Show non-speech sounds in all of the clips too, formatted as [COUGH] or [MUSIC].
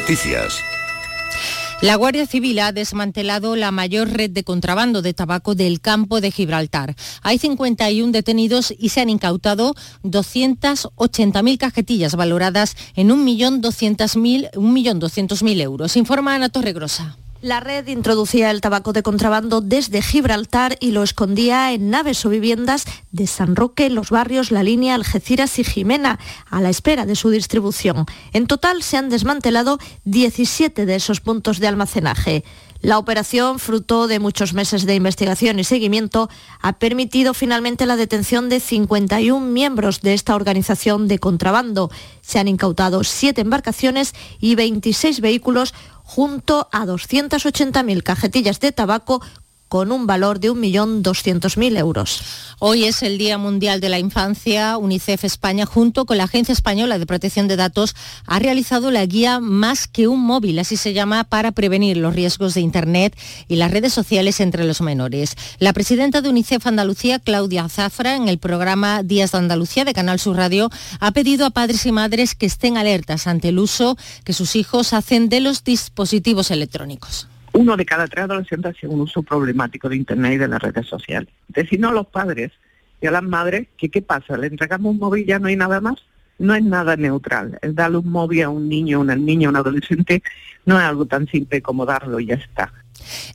Noticias. La Guardia Civil ha desmantelado la mayor red de contrabando de tabaco del campo de Gibraltar. Hay 51 detenidos y se han incautado 280.000 cajetillas valoradas en 1.200.000 euros. Informa Ana Torregrosa. La red introducía el tabaco de contrabando desde Gibraltar y lo escondía en naves o viviendas de San Roque, los barrios La Línea, Algeciras y Jimena, a la espera de su distribución. En total se han desmantelado 17 de esos puntos de almacenaje. La operación, fruto de muchos meses de investigación y seguimiento, ha permitido finalmente la detención de 51 miembros de esta organización de contrabando. Se han incautado siete embarcaciones y 26 vehículos junto a 280.000 cajetillas de tabaco con un valor de 1.200.000 euros. Hoy es el Día Mundial de la Infancia. UNICEF España, junto con la Agencia Española de Protección de Datos, ha realizado la guía Más que un móvil, así se llama, para prevenir los riesgos de Internet y las redes sociales entre los menores. La presidenta de UNICEF Andalucía, Claudia Zafra, en el programa Días de Andalucía de Canal Sur Radio, ha pedido a padres y madres que estén alertas ante el uso que sus hijos hacen de los dispositivos electrónicos uno de cada tres adolescentes hace un uso problemático de Internet y de las redes sociales. Decir no a los padres y a las madres que qué pasa, le entregamos un móvil y ya no hay nada más. No es nada neutral. El darle un móvil a un niño, una niña, a un adolescente, no es algo tan simple como darlo y ya está.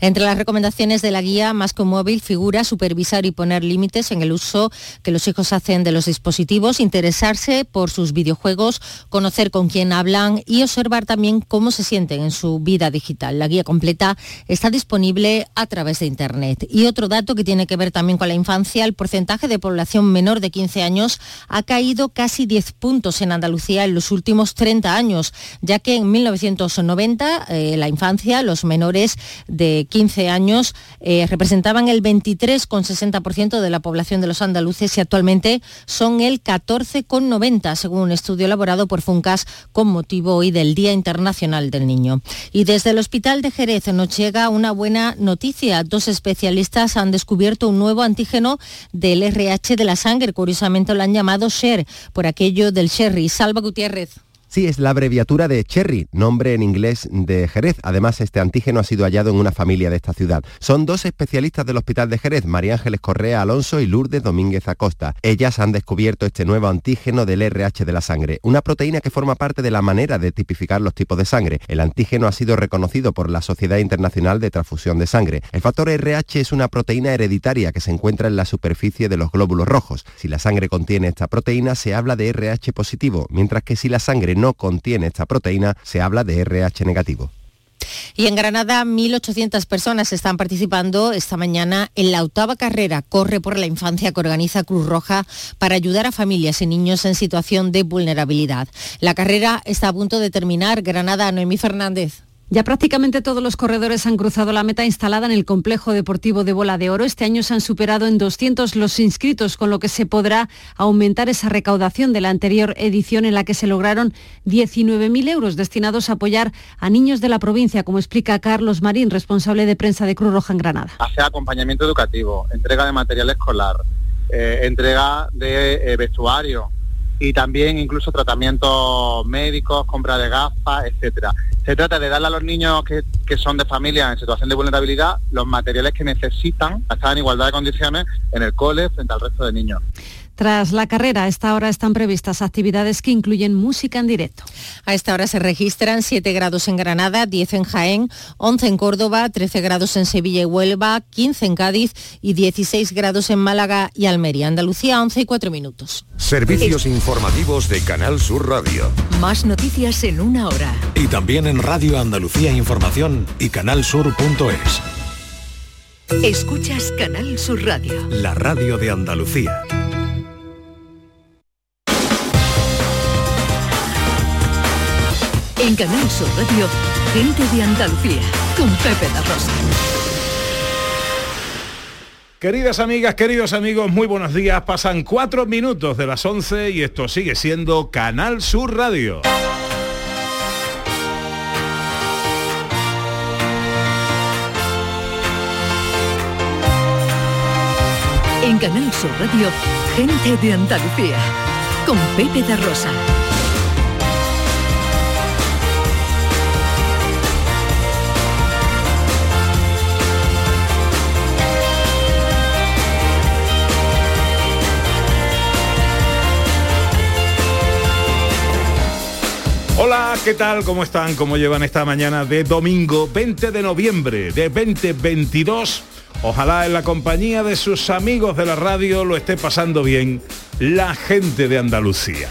Entre las recomendaciones de la guía Más con móvil figura supervisar y poner límites en el uso que los hijos hacen de los dispositivos, interesarse por sus videojuegos, conocer con quién hablan y observar también cómo se sienten en su vida digital. La guía completa está disponible a través de Internet. Y otro dato que tiene que ver también con la infancia, el porcentaje de población menor de 15 años ha caído casi 10 puntos en Andalucía en los últimos 30 años, ya que en 1990 eh, la infancia, los menores de 15 años eh, representaban el 23,60% de la población de los andaluces y actualmente son el 14,90% según un estudio elaborado por Funcas con motivo hoy del Día Internacional del Niño. Y desde el Hospital de Jerez nos llega una buena noticia. Dos especialistas han descubierto un nuevo antígeno del RH de la sangre. Curiosamente lo han llamado SHER por aquello del Sherry. Salva Gutiérrez. Sí, es la abreviatura de Cherry, nombre en inglés de Jerez. Además, este antígeno ha sido hallado en una familia de esta ciudad. Son dos especialistas del Hospital de Jerez, María Ángeles Correa Alonso y Lourdes Domínguez Acosta. Ellas han descubierto este nuevo antígeno del RH de la sangre, una proteína que forma parte de la manera de tipificar los tipos de sangre. El antígeno ha sido reconocido por la Sociedad Internacional de Transfusión de Sangre. El factor RH es una proteína hereditaria que se encuentra en la superficie de los glóbulos rojos. Si la sangre contiene esta proteína, se habla de RH positivo, mientras que si la sangre no contiene esta proteína, se habla de RH negativo. Y en Granada, 1.800 personas están participando esta mañana en la octava carrera Corre por la Infancia que organiza Cruz Roja para ayudar a familias y niños en situación de vulnerabilidad. La carrera está a punto de terminar. Granada, Noemí Fernández. Ya prácticamente todos los corredores han cruzado la meta instalada en el complejo deportivo de Bola de Oro. Este año se han superado en 200 los inscritos, con lo que se podrá aumentar esa recaudación de la anterior edición en la que se lograron 19.000 euros destinados a apoyar a niños de la provincia, como explica Carlos Marín, responsable de prensa de Cruz Roja en Granada. Hace acompañamiento educativo, entrega de material escolar, eh, entrega de eh, vestuario, y también incluso tratamientos médicos, compra de gafas, etcétera. Se trata de darle a los niños que, que son de familia en situación de vulnerabilidad los materiales que necesitan para estar en igualdad de condiciones en el cole frente al resto de niños. Tras la carrera, a esta hora están previstas actividades que incluyen música en directo. A esta hora se registran 7 grados en Granada, 10 en Jaén, 11 en Córdoba, 13 grados en Sevilla y Huelva, 15 en Cádiz y 16 grados en Málaga y Almería. Andalucía, 11 y 4 minutos. Servicios informativos de Canal Sur Radio. Más noticias en una hora. Y también en Radio Andalucía Información y canalsur.es. Escuchas Canal Sur Radio. La radio de Andalucía. En Canal Sur Radio, gente de Andalucía, con Pepe La Rosa. Queridas amigas, queridos amigos, muy buenos días. Pasan cuatro minutos de las 11 y esto sigue siendo Canal Sur Radio. En Canal Sur Radio, gente de Andalucía, con Pepe de Rosa. Hola, ¿qué tal? ¿Cómo están? ¿Cómo llevan esta mañana de domingo 20 de noviembre de 2022? Ojalá en la compañía de sus amigos de la radio lo esté pasando bien la gente de Andalucía.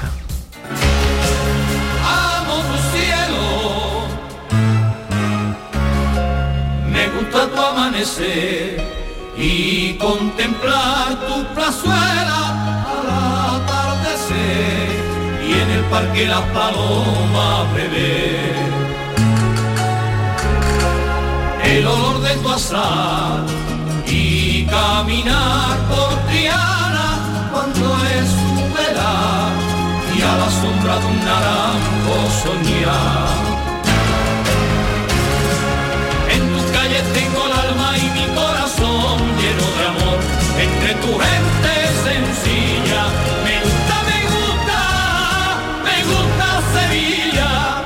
Amo tu cielo, me gusta tu amanecer y contemplar tu plazuela en el parque las palomas beber. El olor de tu azar y caminar por Triana cuando es velar y a la sombra de un naranjo soñar. En tus calles tengo el alma y mi corazón lleno de amor entre tu gente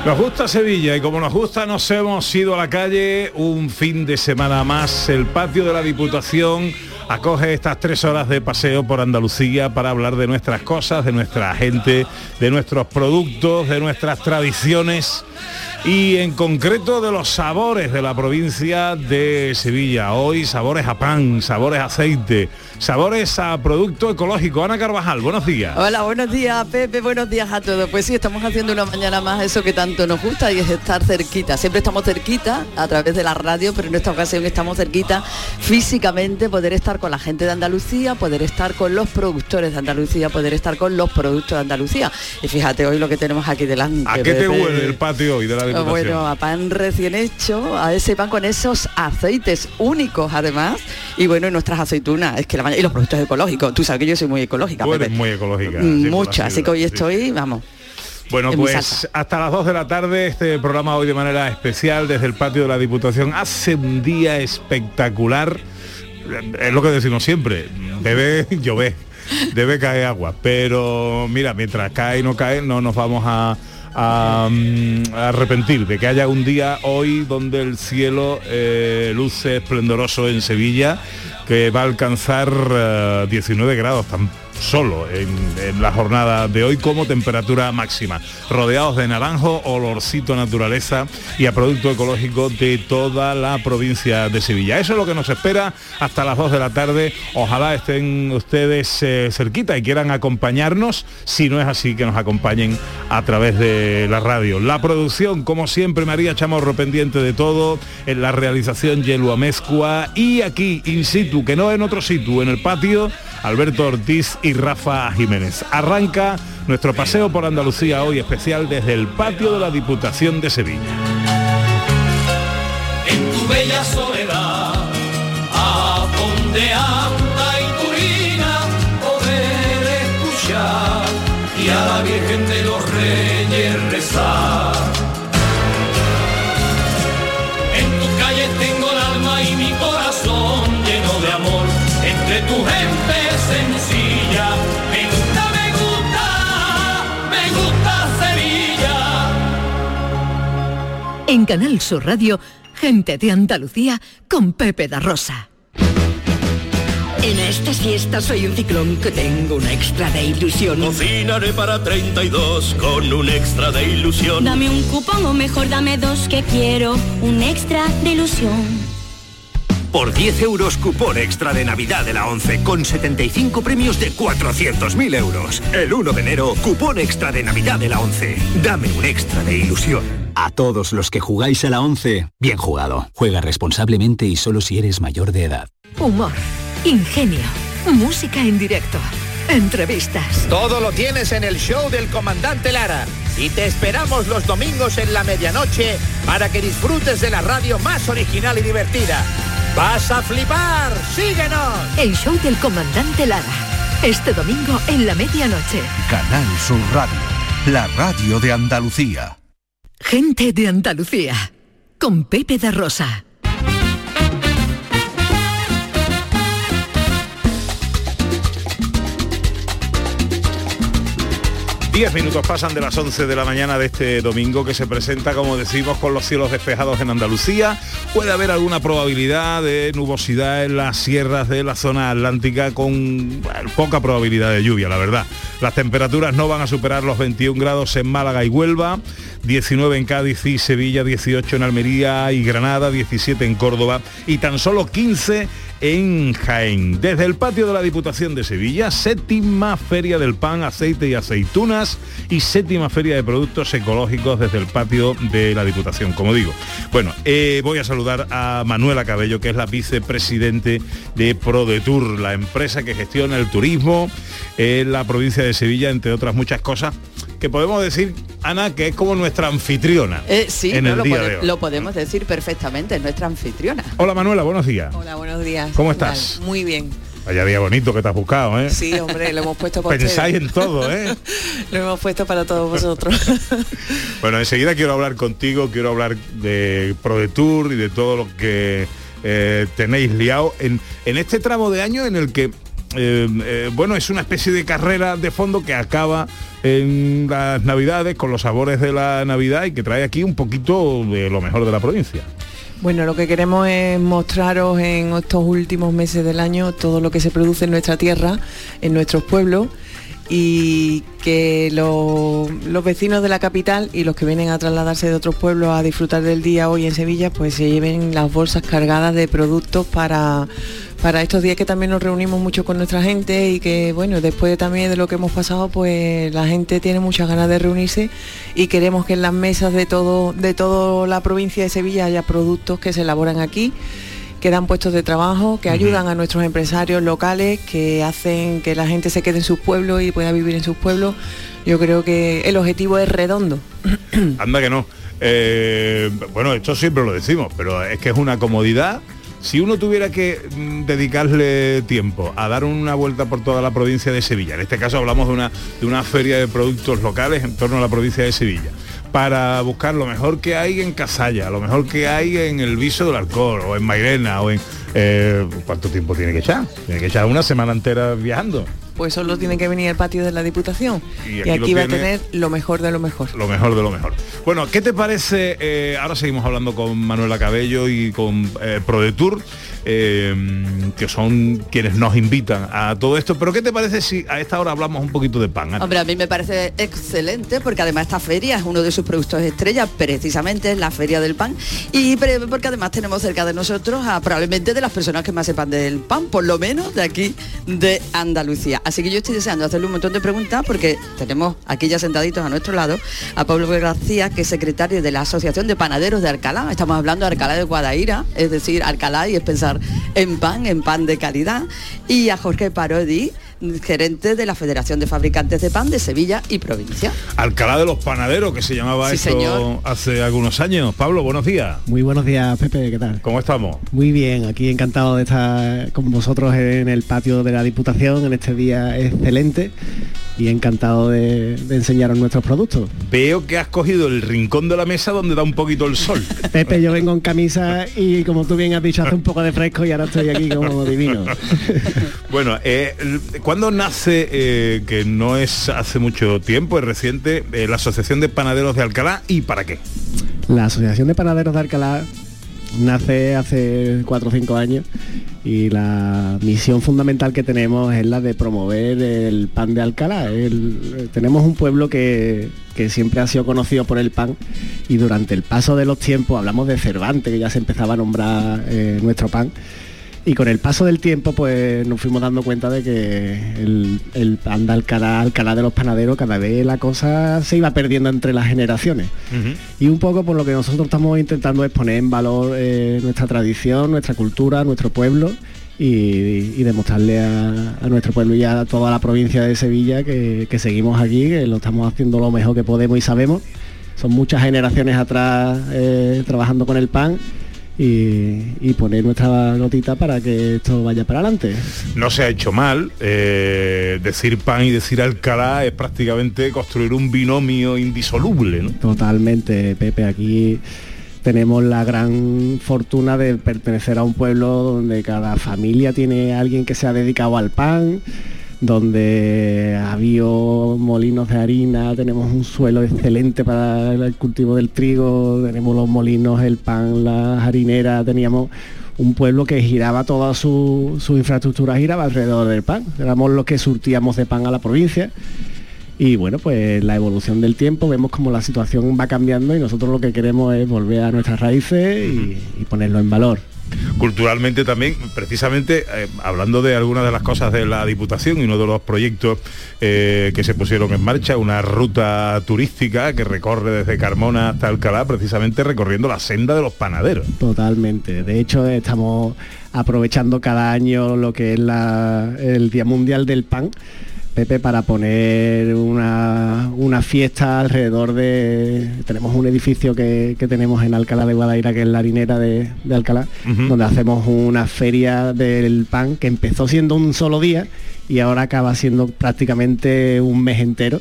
Nos gusta Sevilla y como nos gusta nos hemos ido a la calle un fin de semana más. El patio de la Diputación acoge estas tres horas de paseo por Andalucía para hablar de nuestras cosas, de nuestra gente, de nuestros productos, de nuestras tradiciones y en concreto de los sabores de la provincia de Sevilla. Hoy sabores a pan, sabores a aceite, sabores a producto ecológico. Ana Carvajal, buenos días. Hola, buenos días Pepe, buenos días a todos. Pues sí, estamos haciendo una mañana más eso que tanto nos gusta y es estar cerquita. Siempre estamos cerquita a través de la radio, pero en esta ocasión estamos cerquita físicamente, poder estar con la gente de Andalucía, poder estar con los productores de Andalucía, poder estar con los productos de Andalucía. Y fíjate hoy lo que tenemos aquí delante. ¿A qué te huele el patio hoy de la Diputación? Bueno, a pan recién hecho, a ese pan con esos aceites únicos además. Y bueno, y nuestras aceitunas, es que la mañana- y los productos ecológicos. Tú sabes que yo soy muy ecológica, Tú eres muy ecológica. Mm, Mucho, así que hoy sí. estoy, vamos. Bueno, pues hasta las 2 de la tarde este programa hoy de manera especial desde el patio de la Diputación. Hace un día espectacular. Es lo que decimos siempre. Debe [LAUGHS] llover, debe caer agua. Pero mira, mientras cae y no cae, no nos vamos a, a, mm, a arrepentir de que haya un día hoy donde el cielo eh, luce esplendoroso en Sevilla, que va a alcanzar eh, 19 grados solo en, la jornada de hoy como temperatura máxima. Rodeados de naranjo, olorcito naturaleza y a producto ecológico de toda la provincia de Sevilla. Eso es lo que nos espera hasta las 2 de la tarde. Ojalá estén ustedes eh, cerquita y quieran acompañarnos. Si no es así, que nos acompañen a través de la radio. La producción, como siempre, María Chamorro pendiente de todo. En la realización, Yelu Amezcua. Y aquí, in situ, que no en otro sitio, en el patio, Alberto Ortiz Rafa Jiménez. Arranca nuestro paseo por Andalucía hoy especial desde el patio de la Diputación de Sevilla. en tu bella soledad, a donde anda y turina, poder escuchar y a la Virgen de los Reyes rezar. En tu calle tengo el alma y mi corazón lleno de amor, entre tu gente En Canal Sur Radio, gente de Andalucía con Pepe da Rosa. En esta fiesta soy un ciclón que tengo un extra de ilusión. Cocinaré para 32 con un extra de ilusión. Dame un cupón o mejor dame dos que quiero un extra de ilusión. Por 10 euros cupón extra de Navidad de la 11 con 75 premios de 400.000 euros. El 1 de enero, cupón extra de Navidad de la 11. Dame un extra de ilusión. A todos los que jugáis a la 11, bien jugado. Juega responsablemente y solo si eres mayor de edad. Humor, ingenio, música en directo, entrevistas. Todo lo tienes en el show del comandante Lara. Y te esperamos los domingos en la medianoche para que disfrutes de la radio más original y divertida. ¡Vas a flipar! ¡Síguenos! El show del comandante Lara. Este domingo en la medianoche. Canal Sur Radio, la radio de Andalucía. Gente de Andalucía. Con Pepe da Rosa. Diez minutos pasan de las 11 de la mañana de este domingo que se presenta, como decimos, con los cielos despejados en Andalucía. Puede haber alguna probabilidad de nubosidad en las sierras de la zona atlántica con poca probabilidad de lluvia, la verdad. Las temperaturas no van a superar los 21 grados en Málaga y Huelva, 19 en Cádiz y Sevilla, 18 en Almería y Granada, 17 en Córdoba y tan solo 15 en Jaén. Desde el patio de la Diputación de Sevilla, séptima Feria del Pan, Aceite y Aceitunas y séptima Feria de Productos Ecológicos desde el patio de la Diputación, como digo. Bueno, eh, voy a saludar a Manuela Cabello, que es la vicepresidente de ProDetour, la empresa que gestiona el turismo en la provincia de Sevilla, entre otras muchas cosas que podemos decir, Ana, que es como nuestra anfitriona. Eh, sí, en no, el lo, día pode- de hoy. lo podemos decir perfectamente, es nuestra anfitriona. Hola Manuela, buenos días. Hola, buenos días. ¿Cómo estás? Muy bien. Vaya día bonito que te has buscado, ¿eh? Sí, hombre, lo hemos puesto para Pensáis ustedes. en todo, ¿eh? [LAUGHS] Lo hemos puesto para todos vosotros. [LAUGHS] Bueno, enseguida quiero hablar contigo, quiero hablar de ProDetour y de todo lo que eh, tenéis liado en, en este tramo de año en el que, bueno, es una especie de carrera de fondo que acaba en las Navidades con los sabores de la Navidad y que trae aquí un poquito de lo mejor de la provincia. Bueno, lo que queremos es mostraros en estos últimos meses del año todo lo que se produce en nuestra tierra, en nuestros pueblos y que lo- los vecinos de la capital y los que vienen a trasladarse de otros pueblos a disfrutar del día hoy en Sevilla, pues se lleven las bolsas cargadas de productos para, para estos días que también nos reunimos mucho con nuestra gente y que, bueno, después de también de lo que hemos pasado, pues la gente tiene muchas ganas de reunirse y queremos que en las mesas de todo, de toda la provincia de Sevilla haya productos que se elaboran aquí que dan puestos de trabajo, que ayudan a nuestros empresarios locales, que hacen que la gente se quede en sus pueblos y pueda vivir en sus pueblos. Yo creo que el objetivo es redondo. Anda que no. Eh, bueno, esto siempre lo decimos, pero es que es una comodidad. Si uno tuviera que mm, dedicarle tiempo a dar una vuelta por toda la provincia de Sevilla, en este caso hablamos de una, de una feria de productos locales en torno a la provincia de Sevilla, para buscar lo mejor que hay en Casalla, lo mejor que hay en el Viso del Alcor, o en Mairena, o en... eh, ¿Cuánto tiempo tiene que echar? Tiene que echar una semana entera viajando. Pues solo tiene que venir al patio de la Diputación. Y Y aquí va a tener lo mejor de lo mejor. lo mejor de lo mejor. Bueno, ¿qué te parece? eh, ahora seguimos hablando con Manuela Cabello y con eh, ProDetour, eh, que son quienes nos invitan a todo esto. Pero ¿qué te parece si a esta hora hablamos un poquito de pan? Hombre, a mí me parece excelente porque además esta feria es uno de sus productos estrella, precisamente es la Feria del Pan, y porque además tenemos cerca de nosotros a probablemente de las personas que más sepan del pan, por lo menos de aquí de Andalucía. Así que yo estoy deseando hacerle un montón de preguntas porque tenemos aquí ya sentaditos a nuestro lado a Pablo García, que es secretario de la Asociación de Panaderos de Alcalá. Estamos hablando de Alcalá de Guadaira, es decir, Alcalá y es pensar en pan, en pan de calidad, y a Jorge Parodi, gerente de la Federación de Fabricantes de Pan de Sevilla y provincia. Alcalá de los Panaderos, que se llamaba Sí, esto señor. hace algunos años. Pablo, buenos días. Muy buenos días, Pepe, ¿qué tal? ¿Cómo estamos? Muy bien, aquí encantado de estar con vosotros en el patio de la Diputación en este día excelente y encantado de, de enseñaros nuestros productos. Veo que has cogido el rincón de la mesa donde da un poquito el sol. [LAUGHS] Pepe, yo vengo en camisa y como tú bien has dicho, hace un poco de fresco y ahora estoy aquí como [LAUGHS] divino. Bueno, eh, ¿cuándo nace, eh, que no es hace mucho tiempo, es reciente, eh, la Asociación de Panaderos de Alcalá y para qué? La Asociación de Panaderos de Alcalá nace hace cuatro o cinco años y la misión fundamental que tenemos es la de promover el pan de Alcalá. Tenemos un pueblo que, que siempre ha sido conocido por el pan y durante el paso de los tiempos, hablamos de Cervantes, que ya se empezaba a nombrar eh, nuestro pan, y con el paso del tiempo pues nos fuimos dando cuenta de que el, el pan de Alcalá, Alcalá de los panaderos, cada vez la cosa se iba perdiendo entre las generaciones. Y un poco por lo que nosotros estamos intentando es poner en valor eh, nuestra tradición, nuestra cultura, nuestro pueblo y, y demostrarle a, a nuestro pueblo y a toda la provincia de Sevilla que, que seguimos aquí, que lo estamos haciendo lo mejor que podemos y sabemos. Son muchas generaciones atrás eh, trabajando con el pan y, y poner nuestra gotita para que esto vaya para adelante. No se ha hecho mal. eh, decir pan y decir Alcalá es prácticamente construir un binomio indisoluble, ¿no? Totalmente, Pepe. Aquí tenemos la gran fortuna de pertenecer a un pueblo donde cada familia tiene alguien que se ha dedicado al pan, donde había molinos de harina, tenemos un suelo excelente para el cultivo del trigo, tenemos los molinos, el pan, las harineras, teníamos un pueblo que giraba toda su, su infraestructura giraba alrededor del pan. Éramos los que surtíamos de pan a la provincia. Y bueno, pues la evolución del tiempo, vemos como la situación va cambiando y nosotros lo que queremos es volver a nuestras raíces y, y ponerlo en valor culturalmente también, precisamente eh, hablando de algunas de las cosas de la Diputación y uno de los proyectos eh, que se pusieron en marcha, una ruta turística que recorre desde Carmona hasta Alcalá, precisamente recorriendo la senda de los panaderos. Totalmente, de hecho estamos aprovechando cada año lo que es la- el Día Mundial del Pan Pepe, para poner una, una fiesta alrededor de... Tenemos un edificio que, que tenemos en Alcalá de Guadaira, que es la harinera de, de Alcalá, donde hacemos una feria del pan que empezó siendo un solo día y ahora acaba siendo prácticamente un mes entero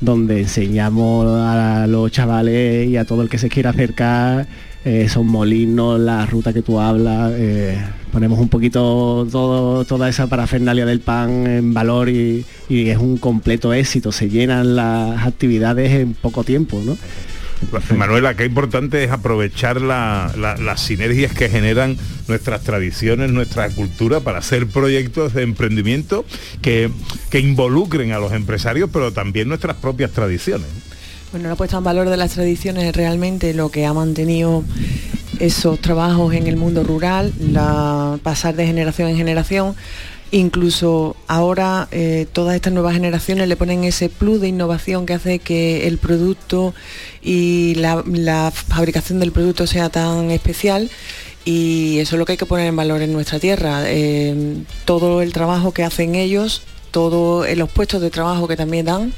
donde enseñamos a los chavales y a todo el que se quiera acercar eh, esos molinos, la ruta que tú hablas, eh, ponemos un poquito todo, toda esa parafernalia del pan en valor y, y es un completo éxito, se llenan las actividades en poco tiempo, ¿no? Manuela, qué importante es aprovechar la- la- las sinergias que generan nuestras tradiciones, nuestra cultura para hacer proyectos de emprendimiento que, que involucren a los empresarios, pero también nuestras propias tradiciones. Bueno, la puesta en valor de las tradiciones es realmente lo que ha mantenido esos trabajos en el mundo rural, la, pasar de generación en generación. Incluso ahora eh, todas estas nuevas generaciones le ponen ese plus de innovación que hace que el producto y la, fabricación del producto sea tan especial y eso es lo que hay que poner en valor en nuestra tierra. Eh, todo el trabajo que hacen ellos, todos los puestos de trabajo que también dan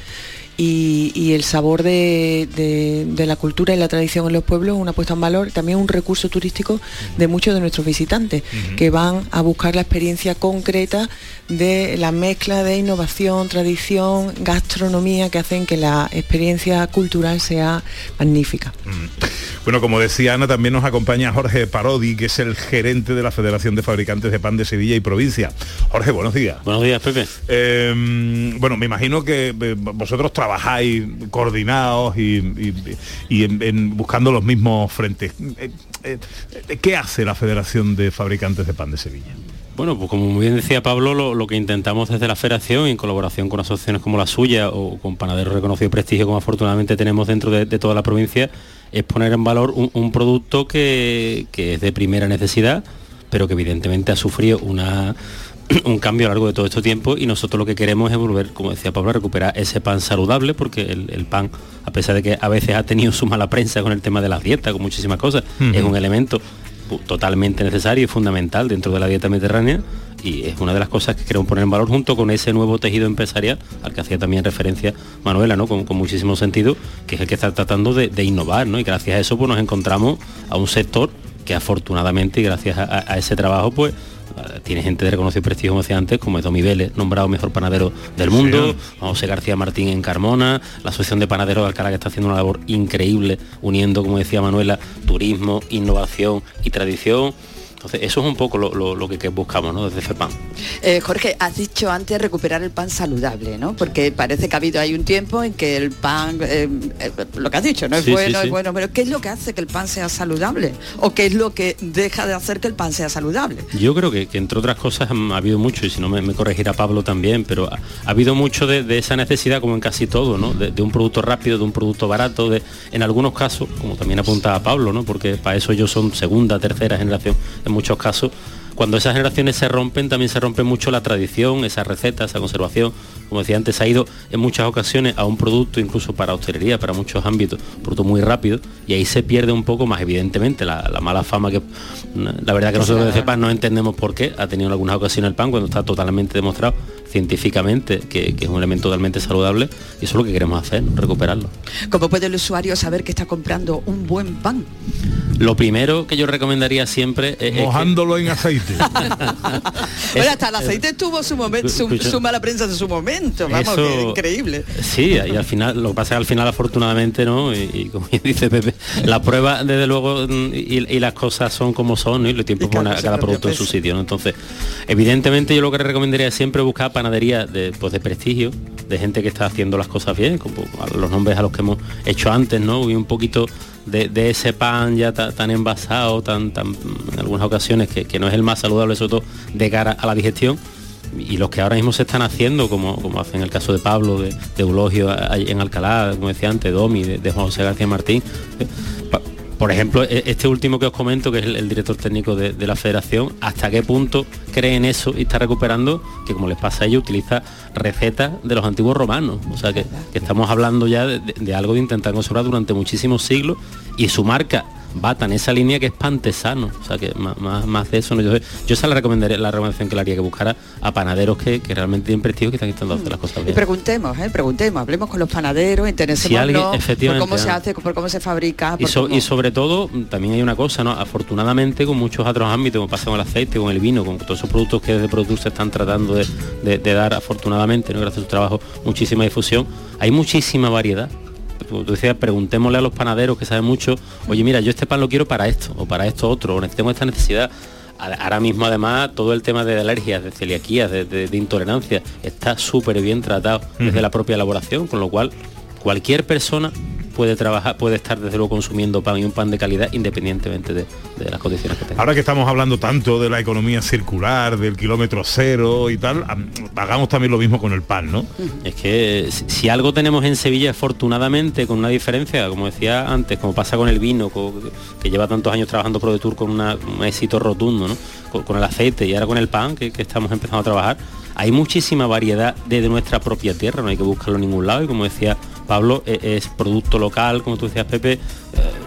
y, y el sabor de, de- de la cultura y la tradición en los pueblos, una puesta en valor, también un recurso turístico de muchos de nuestros visitantes que van a buscar la experiencia concreta de la mezcla de innovación, tradición, gastronomía que hacen que la experiencia cultural sea magnífica. Bueno, como decía Ana, también nos acompaña Jorge Parodi, que es el gerente de la Federación de Fabricantes de Pan de Sevilla y Provincia. Jorge, buenos días. Buenos días, Pepe. Eh, bueno, me imagino que eh, vosotros trabajáis coordinados y, buscando los mismos frentes. Eh, eh, eh, ¿Qué hace la Federación de Fabricantes de Pan de Sevilla? Bueno, pues como muy bien decía Pablo, lo, que intentamos desde la federación, en colaboración con asociaciones como la suya o con panaderos reconocidos de prestigio, como afortunadamente tenemos dentro de, toda la provincia, es poner en valor un, producto que es de primera necesidad, pero que evidentemente ha sufrido una, [CLEARS THROAT] un cambio a lo largo de todo este tiempo y nosotros lo que queremos es volver, como decía Pablo, a recuperar ese pan saludable, porque el, el pan, a pesar de que a veces ha tenido su mala prensa con el tema de las dietas, con muchísimas cosas, es un elemento totalmente necesario y fundamental dentro de la dieta mediterránea y es una de las cosas que queremos poner en valor junto con ese nuevo tejido empresarial al que hacía también referencia Manuela, ¿no? con, con muchísimo sentido, que es el que está tratando de, de innovar ¿no? y gracias a eso pues, nos encontramos a un sector que afortunadamente y gracias a, ese trabajo pues tiene gente de reconocido prestigio, como decía antes, como es Domi Vélez, nombrado mejor panadero del mundo, José García Martín en Carmona, la Asociación de Panaderos de Alcalá que está haciendo una labor increíble, uniendo, como decía Manuela, turismo, innovación y tradición. Entonces, eso es un poco lo, lo- lo que, que buscamos ¿no? desde FEPAM. Eh, Jorge, has dicho antes recuperar el pan saludable, ¿no? Porque parece que ha habido ahí un tiempo en que el pan, eh, eh, lo que has dicho, no es Sí, bueno, sí. es bueno, pero ¿qué es lo que hace que el pan sea saludable? ¿O qué es lo que deja de hacer que el pan sea saludable? Yo creo que, que entre otras cosas mm, ha habido mucho, y si no me, me corregirá Pablo también, pero ha, ha habido mucho de, de esa necesidad, como en casi todo, ¿no? De, de un producto rápido, de un producto barato, de, en algunos casos, como también apuntaba Pablo, ¿no? Porque para eso ellos son segunda, tercera generación, en muchos casos. Cuando esas generaciones se rompen, también se rompe mucho la tradición, esa receta, esa conservación. Como decía antes, ha ido en muchas ocasiones a un producto, incluso para hostelería, para muchos ámbitos, un producto muy rápido, y ahí se pierde un poco más, evidentemente, la, la mala fama que, la verdad que nosotros de CEPAS no entendemos por qué ha tenido en algunas ocasiones el pan cuando está totalmente demostrado científicamente que, que es un elemento totalmente saludable y eso es lo que queremos hacer, recuperarlo. ¿Cómo puede el usuario saber que está comprando un buen pan? Lo primero que yo recomendaría siempre es- es que- Mojándolo en aceite. [LAUGHS] Bueno, hasta el aceite tuvo su momento, su, su mala prensa de su momento, vamos, Eso- que increíble. Sí, y al final, lo que pasa es que al final afortunadamente, ¿no? Y, y como [LAUGHS] dice Pepe, la prueba desde luego y, y las cosas son como son, ¿no? Y el tiempo pone a cada producto en su pesa. sitio, ¿no? Entonces, evidentemente yo lo que recomendaría es siempre buscar panaderías de, pues de prestigio, de gente que está haciendo las cosas bien, como los nombres a los que hemos hecho antes, ¿no? Y un poquito de, de ese pan ya ta- tan envasado, tan, tan en algunas ocasiones que, que no es el más saludable, sobre todo de cara a la digestión. Y los que ahora mismo se están haciendo, como, como hacen el caso de Pablo, de, de Eulogio en Alcalá, como decía antes, Domi, de, de José García Martín. Por ejemplo, e- este último que os comento, que es el, director técnico de, la federación, hasta qué punto cree en eso y está recuperando, que como les pasa a ellos, utiliza recetas de los antiguos romanos. O sea que, estamos hablando ya de, de- de algo de intentar conservar durante muchísimos siglos y su marca bata en esa línea que es pantesano. O sea que más, más, más de eso no. Yo, yo esa la recomendaría, la recomendación que le haría que buscara a panaderos que, que realmente tienen prestigio y que están intentando hacer las cosas Y bien. preguntemos, ¿eh? preguntemos, hablemos con los panaderos, interesémonos alguien- por efectivamente, cómo se hace, por cómo se fabrica. Y, por so- cómo- y sobre todo también hay una cosa, ¿no? Afortunadamente con muchos otros ámbitos, como pasa con el aceite, con el vino, con todos esos productos que desde Produce se están tratando de, de- de dar afortunadamente, ¿no? gracias a su trabajo, muchísima difusión. Hay muchísima variedad. Como tú decías, preguntémosle a los panaderos que saben mucho, oye mira, yo este pan lo quiero para esto, o para esto otro, o tengo esta necesidad. Ahora mismo además todo el tema de alergias, de celiaquías, de, de- de intolerancia, está súper bien tratado desde la propia elaboración, con lo cual cualquier persona puede trabajar, puede estar desde luego consumiendo pan y un pan de calidad independientemente de, de las condiciones que tenga. Ahora que estamos hablando tanto de la economía circular, del kilómetro cero y tal, am- hagamos también lo mismo con el pan, ¿no? Es que si, algo tenemos en Sevilla, afortunadamente, con una diferencia, como decía antes, como pasa con el vino, que lleva tantos años trabajando Pro de Tour con una- un éxito rotundo, ¿no? Con, con el aceite y ahora con el pan, que, que estamos empezando a trabajar, hay muchísima variedad desde nuestra propia tierra, no hay que buscarlo en ningún lado, y como decía Pablo, e- es, producto local, como tú decías Pepe, eh,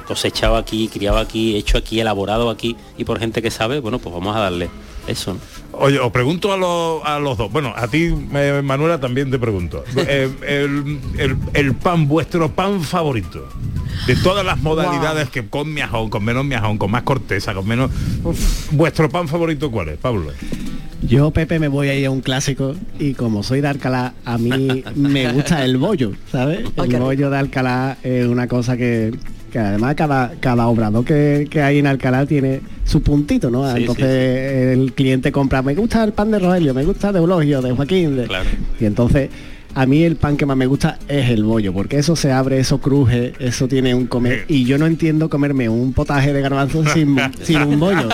cosechado aquí, criado aquí, hecho aquí, elaborado aquí, y por gente que sabe, bueno, pues vamos a darle eso. ¿no? Oye, os pregunto a, los- a los dos. Bueno, a ti, eh, Manuela, también te pregunto. [LAUGHS] Eh, el, el- el pan, vuestro pan favorito. De todas las modalidades que con miajón, con menos miajón, con más corteza, con menos... ¿Vuestro pan favorito cuál es, Pablo? Yo, Pepe, me voy a ir a un clásico y como soy de Alcalá, a mí me gusta el bollo, ¿sabes? [LAUGHS] El bollo de Alcalá es una cosa que, que además cada, cada obrador que, que hay en Alcalá tiene su puntito, ¿no? Sí, entonces el cliente compra, me gusta el pan de Rogelio, me gusta de Eulogio, de Joaquín, de-". y entonces a mí el pan que más me gusta es el bollo, porque eso se abre, eso cruje, eso tiene un comer. Y yo no entiendo comerme un potaje de garbanzo sin, [LAUGHS] sin un bollo.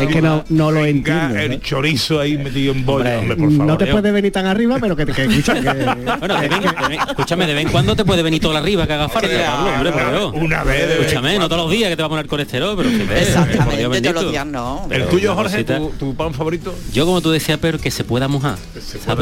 es que no, no lo entiendo. el ¿no? chorizo ahí metido en bollo, hombre, por favor. No te puede venir tan arriba, pero que, que, escucha, que- [LAUGHS] Bueno, de de escúchame, de vez en cuando te puede venir todo arriba que haga falta. Una vez de Escúchame, no todos los días que te va a poner colesterol, pero que ves, Exactamente, todos los días no. El tuyo, Jorge, tu, tu pan favorito. Yo como tú decías, pero que se pueda mojar.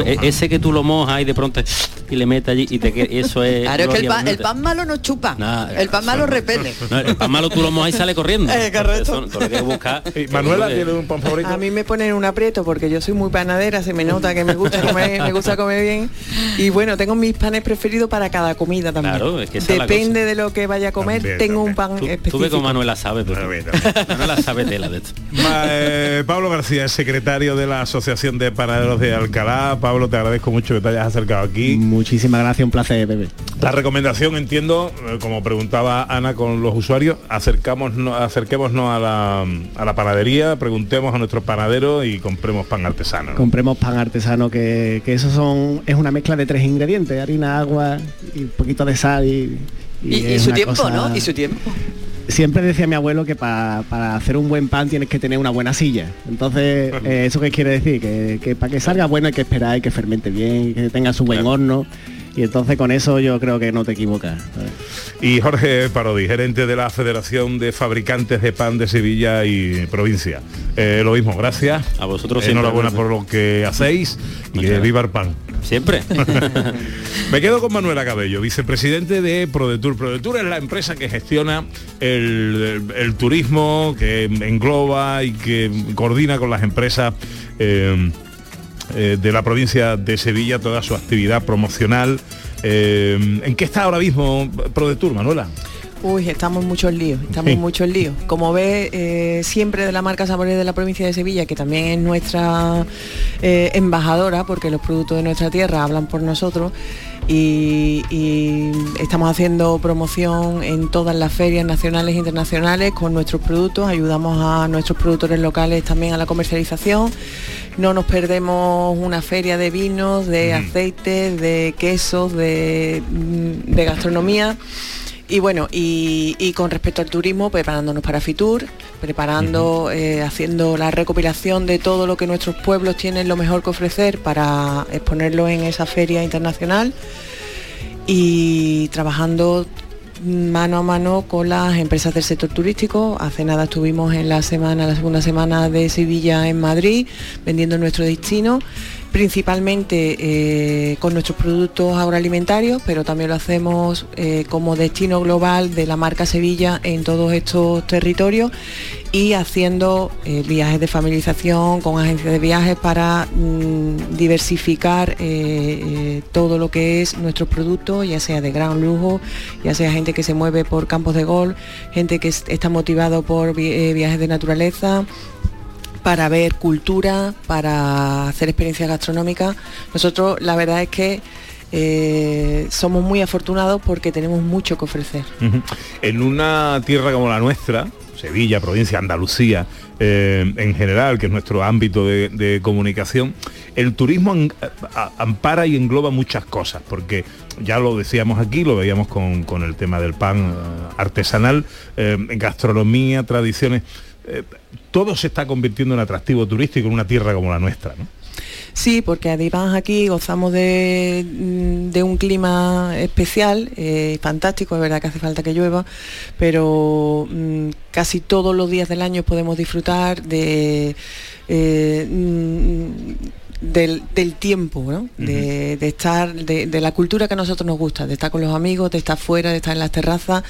E- Ese que tú lo mojas y de pronto y le metes allí y te que eso es. [LAUGHS] Claro, es que el, pan- el bendita. pan malo no chupa. Nah, el pan malo repele. No, el pan malo tú lo mojas y sale corriendo. [LAUGHS] Eh, correcto. Buscar. [LAUGHS] Manuela creo que- tiene un pan favorito. A mí me ponen un aprieto porque yo soy muy panadera, se me nota que me gusta comer, me gusta comer bien. Y bueno, tengo mis panes preferidos para cada comida también. Claro, es que esa es la Depende de lo que vaya a comer, También, tengo un pan Tú, tú específico. ves como Manuela sabe, pero Manuela sabe tela de esto. Ma- eh, Pablo García es secretario de la Asociación de Panaderos de Alcalá. Pablo, te agradezco mucho que te hayas acercado aquí. Muchísimas gracias, un placer, Pepe. La recomendación, entiendo, eh, como preguntaba Ana con los usuarios, acercamos, acerquémonos a la, a la panadería, preguntemos a nuestros panaderos y compremos pan artesano. ¿no? Compremos pan artesano que, que eso son es una mezcla de tres ingredientes, harina, agua y un poquito de sal y, Y, su tiempo, cosa- ¿no? Y su tiempo. Siempre decía mi abuelo que pa- para hacer un buen pan tienes que tener una buena silla. Entonces, eh, ¿eso qué quiere decir? Que, que para que salga bueno hay que esperar, hay que fermente bien, que tenga su buen horno. Y entonces con eso yo creo que no te equivocas. Y Jorge Parodi, gerente de la Federación de Fabricantes de Pan de Sevilla y provincia. Eh, lo mismo, gracias. A vosotros Enhorabuena por lo que hacéis y eh, viva el pan. Siempre. [LAUGHS] Me quedo con Manuela Cabello, vicepresidente de ProDetour. ProDetour es la empresa que gestiona el, el- el turismo, que engloba y que coordina con las empresas eh, eh, de la provincia de Sevilla toda su actividad promocional. Eh, ¿En qué está ahora mismo ProDetour, Manuela? Uy, estamos en muchos líos, estamos en muchos líos. Como ve, eh, siempre de la marca Sabores de la provincia de Sevilla, que también es nuestra eh, embajadora, porque los productos de nuestra tierra hablan por nosotros, y, y estamos haciendo promoción en todas las ferias nacionales e internacionales con nuestros productos, ayudamos a nuestros productores locales también a la comercialización. No nos perdemos una feria de vinos, de aceites, de quesos, de, mm, de gastronomía. Y bueno, y, y con respecto al turismo, preparándonos para Fitur, preparando, eh, haciendo la recopilación de todo lo que nuestros pueblos tienen lo mejor que ofrecer para exponerlo en esa feria internacional y trabajando mano a mano con las empresas del sector turístico. Hace nada estuvimos en la semana, la segunda semana de Sevilla en Madrid, vendiendo nuestro destino principalmente eh, con nuestros productos agroalimentarios, pero también lo hacemos eh, como destino global de la marca Sevilla en todos estos territorios y haciendo eh, viajes de familiarización con agencias de viajes para mm, diversificar todo lo que es nuestros productos, ya sea de gran lujo, ya sea gente que se mueve por campos de golf, gente que está motivado por viajes de naturaleza, para ver cultura, para hacer experiencias gastronómicas. Nosotros la verdad es que eh, somos muy afortunados porque tenemos mucho que ofrecer. En una tierra como la nuestra, Sevilla, provincia, Andalucía, eh, en general, que es nuestro ámbito de, comunicación, el turismo ampara y engloba muchas cosas, porque ya lo decíamos aquí, lo veíamos con, el tema del pan eh, artesanal, gastronomía, tradiciones eh, todo se está convirtiendo en atractivo turístico en una tierra como la nuestra. ¿no? Sí, porque además aquí gozamos de, mm, un clima especial, eh, fantástico, es verdad que hace falta que llueva, pero mm, casi todos los días del año podemos disfrutar de... Eh, mm, del, tiempo, de, estar, de, la cultura que a nosotros nos gusta, de estar con los amigos, de estar fuera, de estar en las terrazas,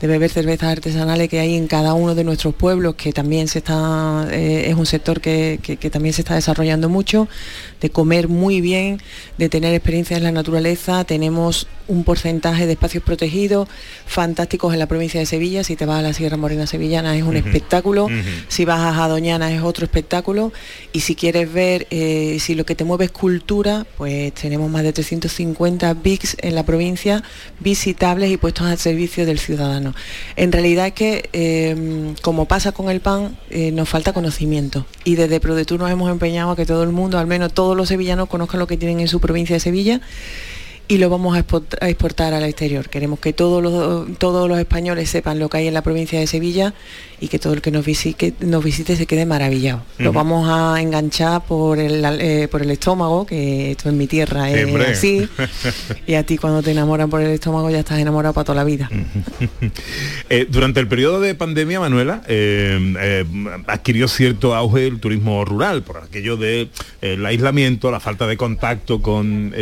de beber cervezas artesanales que hay en cada uno de nuestros pueblos, que también se está, eh, es un sector que, también se está desarrollando mucho, de comer muy bien, de tener experiencias en la naturaleza. Tenemos un porcentaje de espacios protegidos fantásticos en la provincia de Sevilla. Si te vas a la Sierra Morena Sevillana es un espectáculo. Si vas a Doñana es otro espectáculo. Y si quieres ver eh, si lo que te mueve es cultura, pues tenemos más de 350 VIX en la provincia visitables y puestos al servicio del ciudadano. En realidad es que, em, como pasa con el pan, eh, nos falta conocimiento. Y desde ProDetour nos hemos empeñado a que todo el mundo, al menos todos los sevillanos, conozcan lo que tienen en su provincia de Sevilla y lo vamos a exportar al exterior. Queremos que todos los, todos los españoles sepan lo que hay en la provincia de Sevilla y que todo el que nos visite, nos visite se quede maravillado. Lo vamos a enganchar por el, eh, por el estómago, que esto en mi tierra es así, [LAUGHS] y a ti cuando te enamoran por el estómago ya estás enamorado para toda la vida. [LAUGHS] Eh, durante el periodo de pandemia, Manuela, eh, adquirió cierto auge el turismo rural, por aquello de el aislamiento, la falta de contacto con,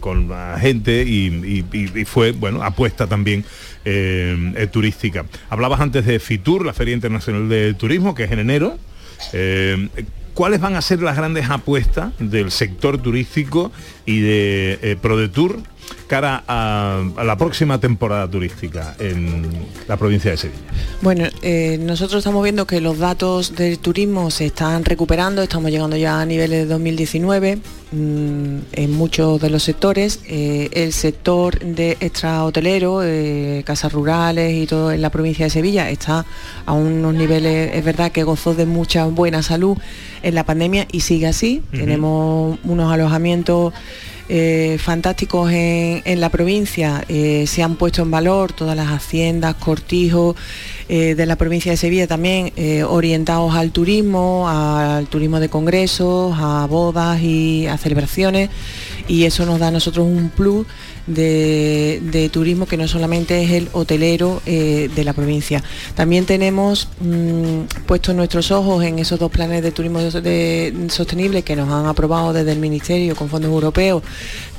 con la gente y, y fue, bueno, apuesta también eh, turística. Hablabas antes de FITUR, la Feria Internacional de Turismo, que es en enero. Eh, ¿Cuáles van a ser las grandes apuestas del sector turístico y de eh, ProDetour cara a, la próxima temporada turística en la provincia de Sevilla? Bueno, eh, nosotros estamos viendo que los datos del turismo se están recuperando, estamos llegando ya a niveles de 2019 mm, en muchos de los sectores. Eh, el sector de extrahotelero, eh, casas rurales y todo en la provincia de Sevilla está a unos niveles, es verdad que gozó de mucha buena salud en la pandemia y sigue así. Tenemos unos alojamientos eh, fantásticos en, la provincia. Eh, se han puesto en valor todas las haciendas, cortijos eh, de la provincia de Sevilla también orientados al turismo, al turismo de congresos, a bodas y a celebraciones y eso nos da a nosotros un plus de, turismo que no solamente es el hotelero eh, de la provincia. También tenemos mm, puestos nuestros ojos en esos dos planes de turismo sostenible que nos han aprobado desde el Ministerio con fondos europeos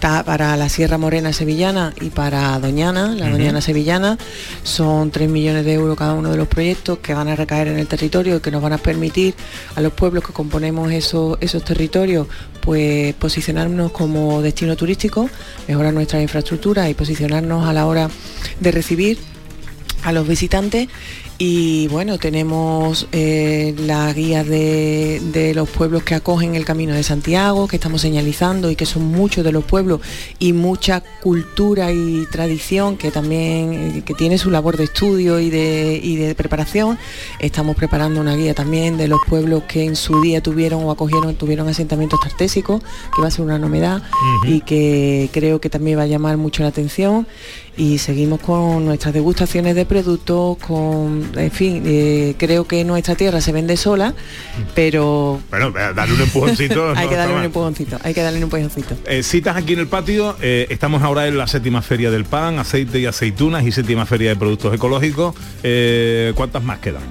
para la Sierra Morena Sevillana y para Doñana, la Doñana Sevillana. Son 3 millones de euros cada uno de los proyectos que van a recaer en el territorio y que nos van a permitir a los pueblos que componemos esos, esos territorios pues posicionarnos como destino turístico, mejorar nuestra infraestructura y posicionarnos a la hora de recibir a los visitantes y bueno, tenemos eh, la guía de, de los pueblos que acogen el Camino de Santiago, que estamos señalizando y que son muchos de los pueblos y mucha cultura y tradición que también eh, que tiene su labor de estudio y de, y de preparación. Estamos preparando una guía también de los pueblos que en su día tuvieron o acogieron, tuvieron asentamientos tartésicos, que va a ser una novedad y que creo que también va a llamar mucho la atención y seguimos con nuestras degustaciones de productos, con, en fin, eh, creo que nuestra tierra se vende sola, pero Bueno, darle un empujoncito. [LAUGHS] hay que darle un empujoncito, hay que darle un empujoncito. Eh, citas aquí en el patio, eh, estamos ahora en la séptima feria del pan, aceite y aceitunas y séptima feria de productos ecológicos. Eh, ¿Cuántas más quedan?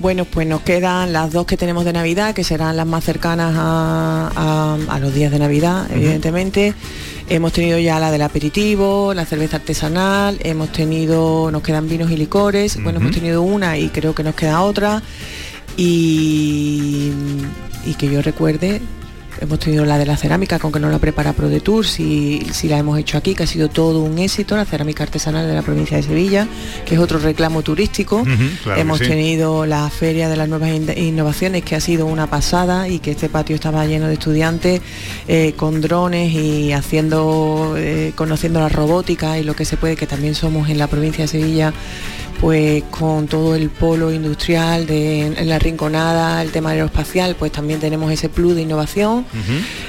Bueno, pues nos quedan las dos que tenemos de Navidad, que serán las más cercanas a, a- a los días de Navidad, evidentemente. Hemos tenido ya la del aperitivo, la cerveza artesanal, hemos tenido, nos quedan vinos y licores, bueno, hemos tenido una y creo que nos queda otra. Y, y que yo recuerde, hemos tenido la de la cerámica, con que no la prepara Pro de Tour, si, si la hemos hecho aquí, que ha sido todo un éxito, la cerámica artesanal de la provincia de Sevilla, que es otro reclamo turístico. Claro hemos sí. tenido la feria de las nuevas in- innovaciones, que ha sido una pasada y que este patio estaba lleno de estudiantes eh, con drones y haciendo, eh, conociendo la robótica y lo que se puede, que también somos en la provincia de Sevilla pues con todo el polo industrial de en la rinconada, el tema aeroespacial, pues también tenemos ese plus de innovación.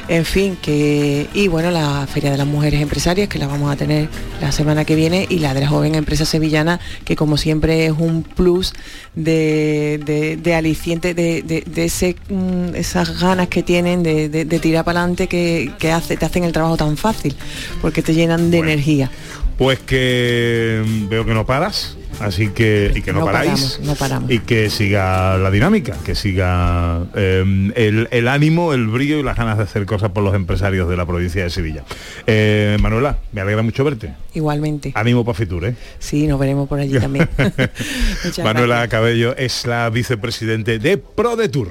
En fin, que y bueno, la Feria de las Mujeres Empresarias, que la vamos a tener la semana que viene, y la de la joven empresa sevillana, que como siempre es un plus de, de- de aliciente, de, de- ese, mm, esas ganas que tienen de, tirar para adelante que, que hace, te hacen el trabajo tan fácil, porque te llenan de energía. Pues que veo que no paras, así que y que no, No paráis. paramos, no paramos. Y que siga la dinámica, que siga eh, el, el ánimo, el brillo y las ganas de hacer cosas por los empresarios de la provincia de Sevilla. Eh, Manuela, me alegra mucho verte. Igualmente. Ánimo para Fitur, ¿eh? Sí, nos veremos por allí también. [LAUGHS] [LAUGHS] Manuela gracias. Cabello es la vicepresidente de ProDetour.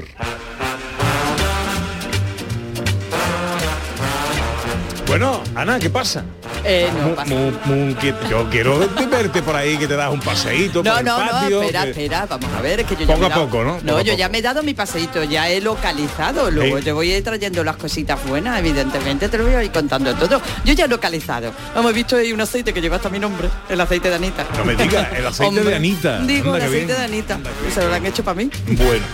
Bueno, Ana, ¿qué pasa? Eh, no Mu- pasa. mu- mu- que- yo quiero verte por ahí, que te das un paseíto por No, el no, patio. no, espera, que- espera, vamos a ver, es que yo ya Poco a poco, ¿no? Poco No, a yo poco. ya me he dado mi paseíto, ya he localizado, luego Sí. te voy a ir trayendo las cositas buenas, evidentemente te lo voy a ir contando todo. Yo ya he localizado. Hemos visto ahí un aceite que lleva hasta mi nombre, el aceite de Anita. No me digas, el aceite de Anita. Digo, Anda, el aceite bien. de Anita. Se lo han hecho para mí. Bueno,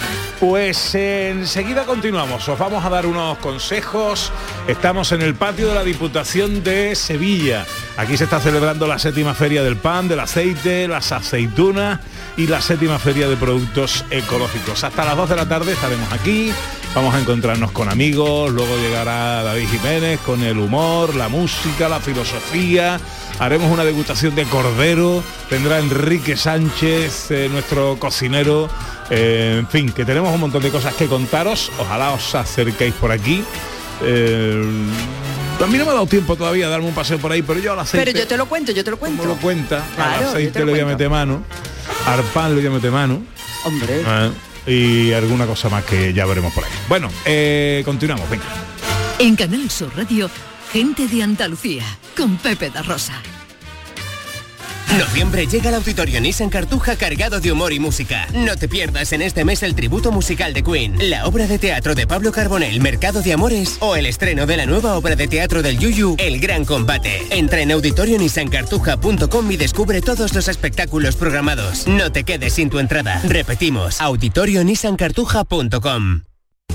pues enseguida continuamos. Os vamos a dar unos consejos. Estamos en el patio de la Diputación de Sevilla. Aquí se está celebrando la séptima feria del pan, del aceite, las aceitunas y la séptima feria de productos ecológicos. Hasta las 2 de la tarde estaremos aquí. Vamos a encontrarnos con amigos, luego llegará David Jiménez con el humor, la música, la filosofía. Haremos una degustación de cordero, tendrá Enrique Sánchez, eh, nuestro cocinero. Eh, en fin, que tenemos un montón de cosas que contaros. Ojalá os acerquéis por aquí. Eh, a mí no me ha dado tiempo todavía de darme un paseo por ahí, pero yo al aceite Pero yo te lo cuento, yo te lo cuento. lo cuenta. Claro, al yo aceite te le lo voy a meter mano. Al pan le voy a meter mano. Hombre. Ah, y alguna cosa más que ya veremos por ahí. Bueno, eh, continuamos, venga. En Canal Sur Radio, gente de Andalucía, con Pepe da Rosa. Noviembre llega el Auditorio Nissan Cartuja cargado de humor y música. No te pierdas en este mes el tributo musical de Queen, la obra de teatro de Pablo Carbonell, Mercado de Amores, o el estreno de la nueva obra de teatro del Yuyu, El Gran Combate. Entra en auditorionissancartuja.com y descubre todos los espectáculos programados. No te quedes sin tu entrada. Repetimos, auditorionissancartuja.com.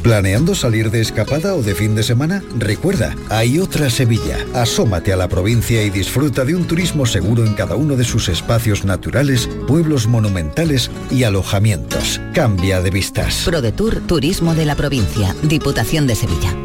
¿Planeando salir de escapada o de fin de semana? Recuerda, hay otra Sevilla. Asómate a la provincia y disfruta de un turismo seguro en cada uno de sus espacios naturales, pueblos monumentales y alojamientos. Cambia de vistas. ProDetour Turismo de la Provincia, Diputación de Sevilla.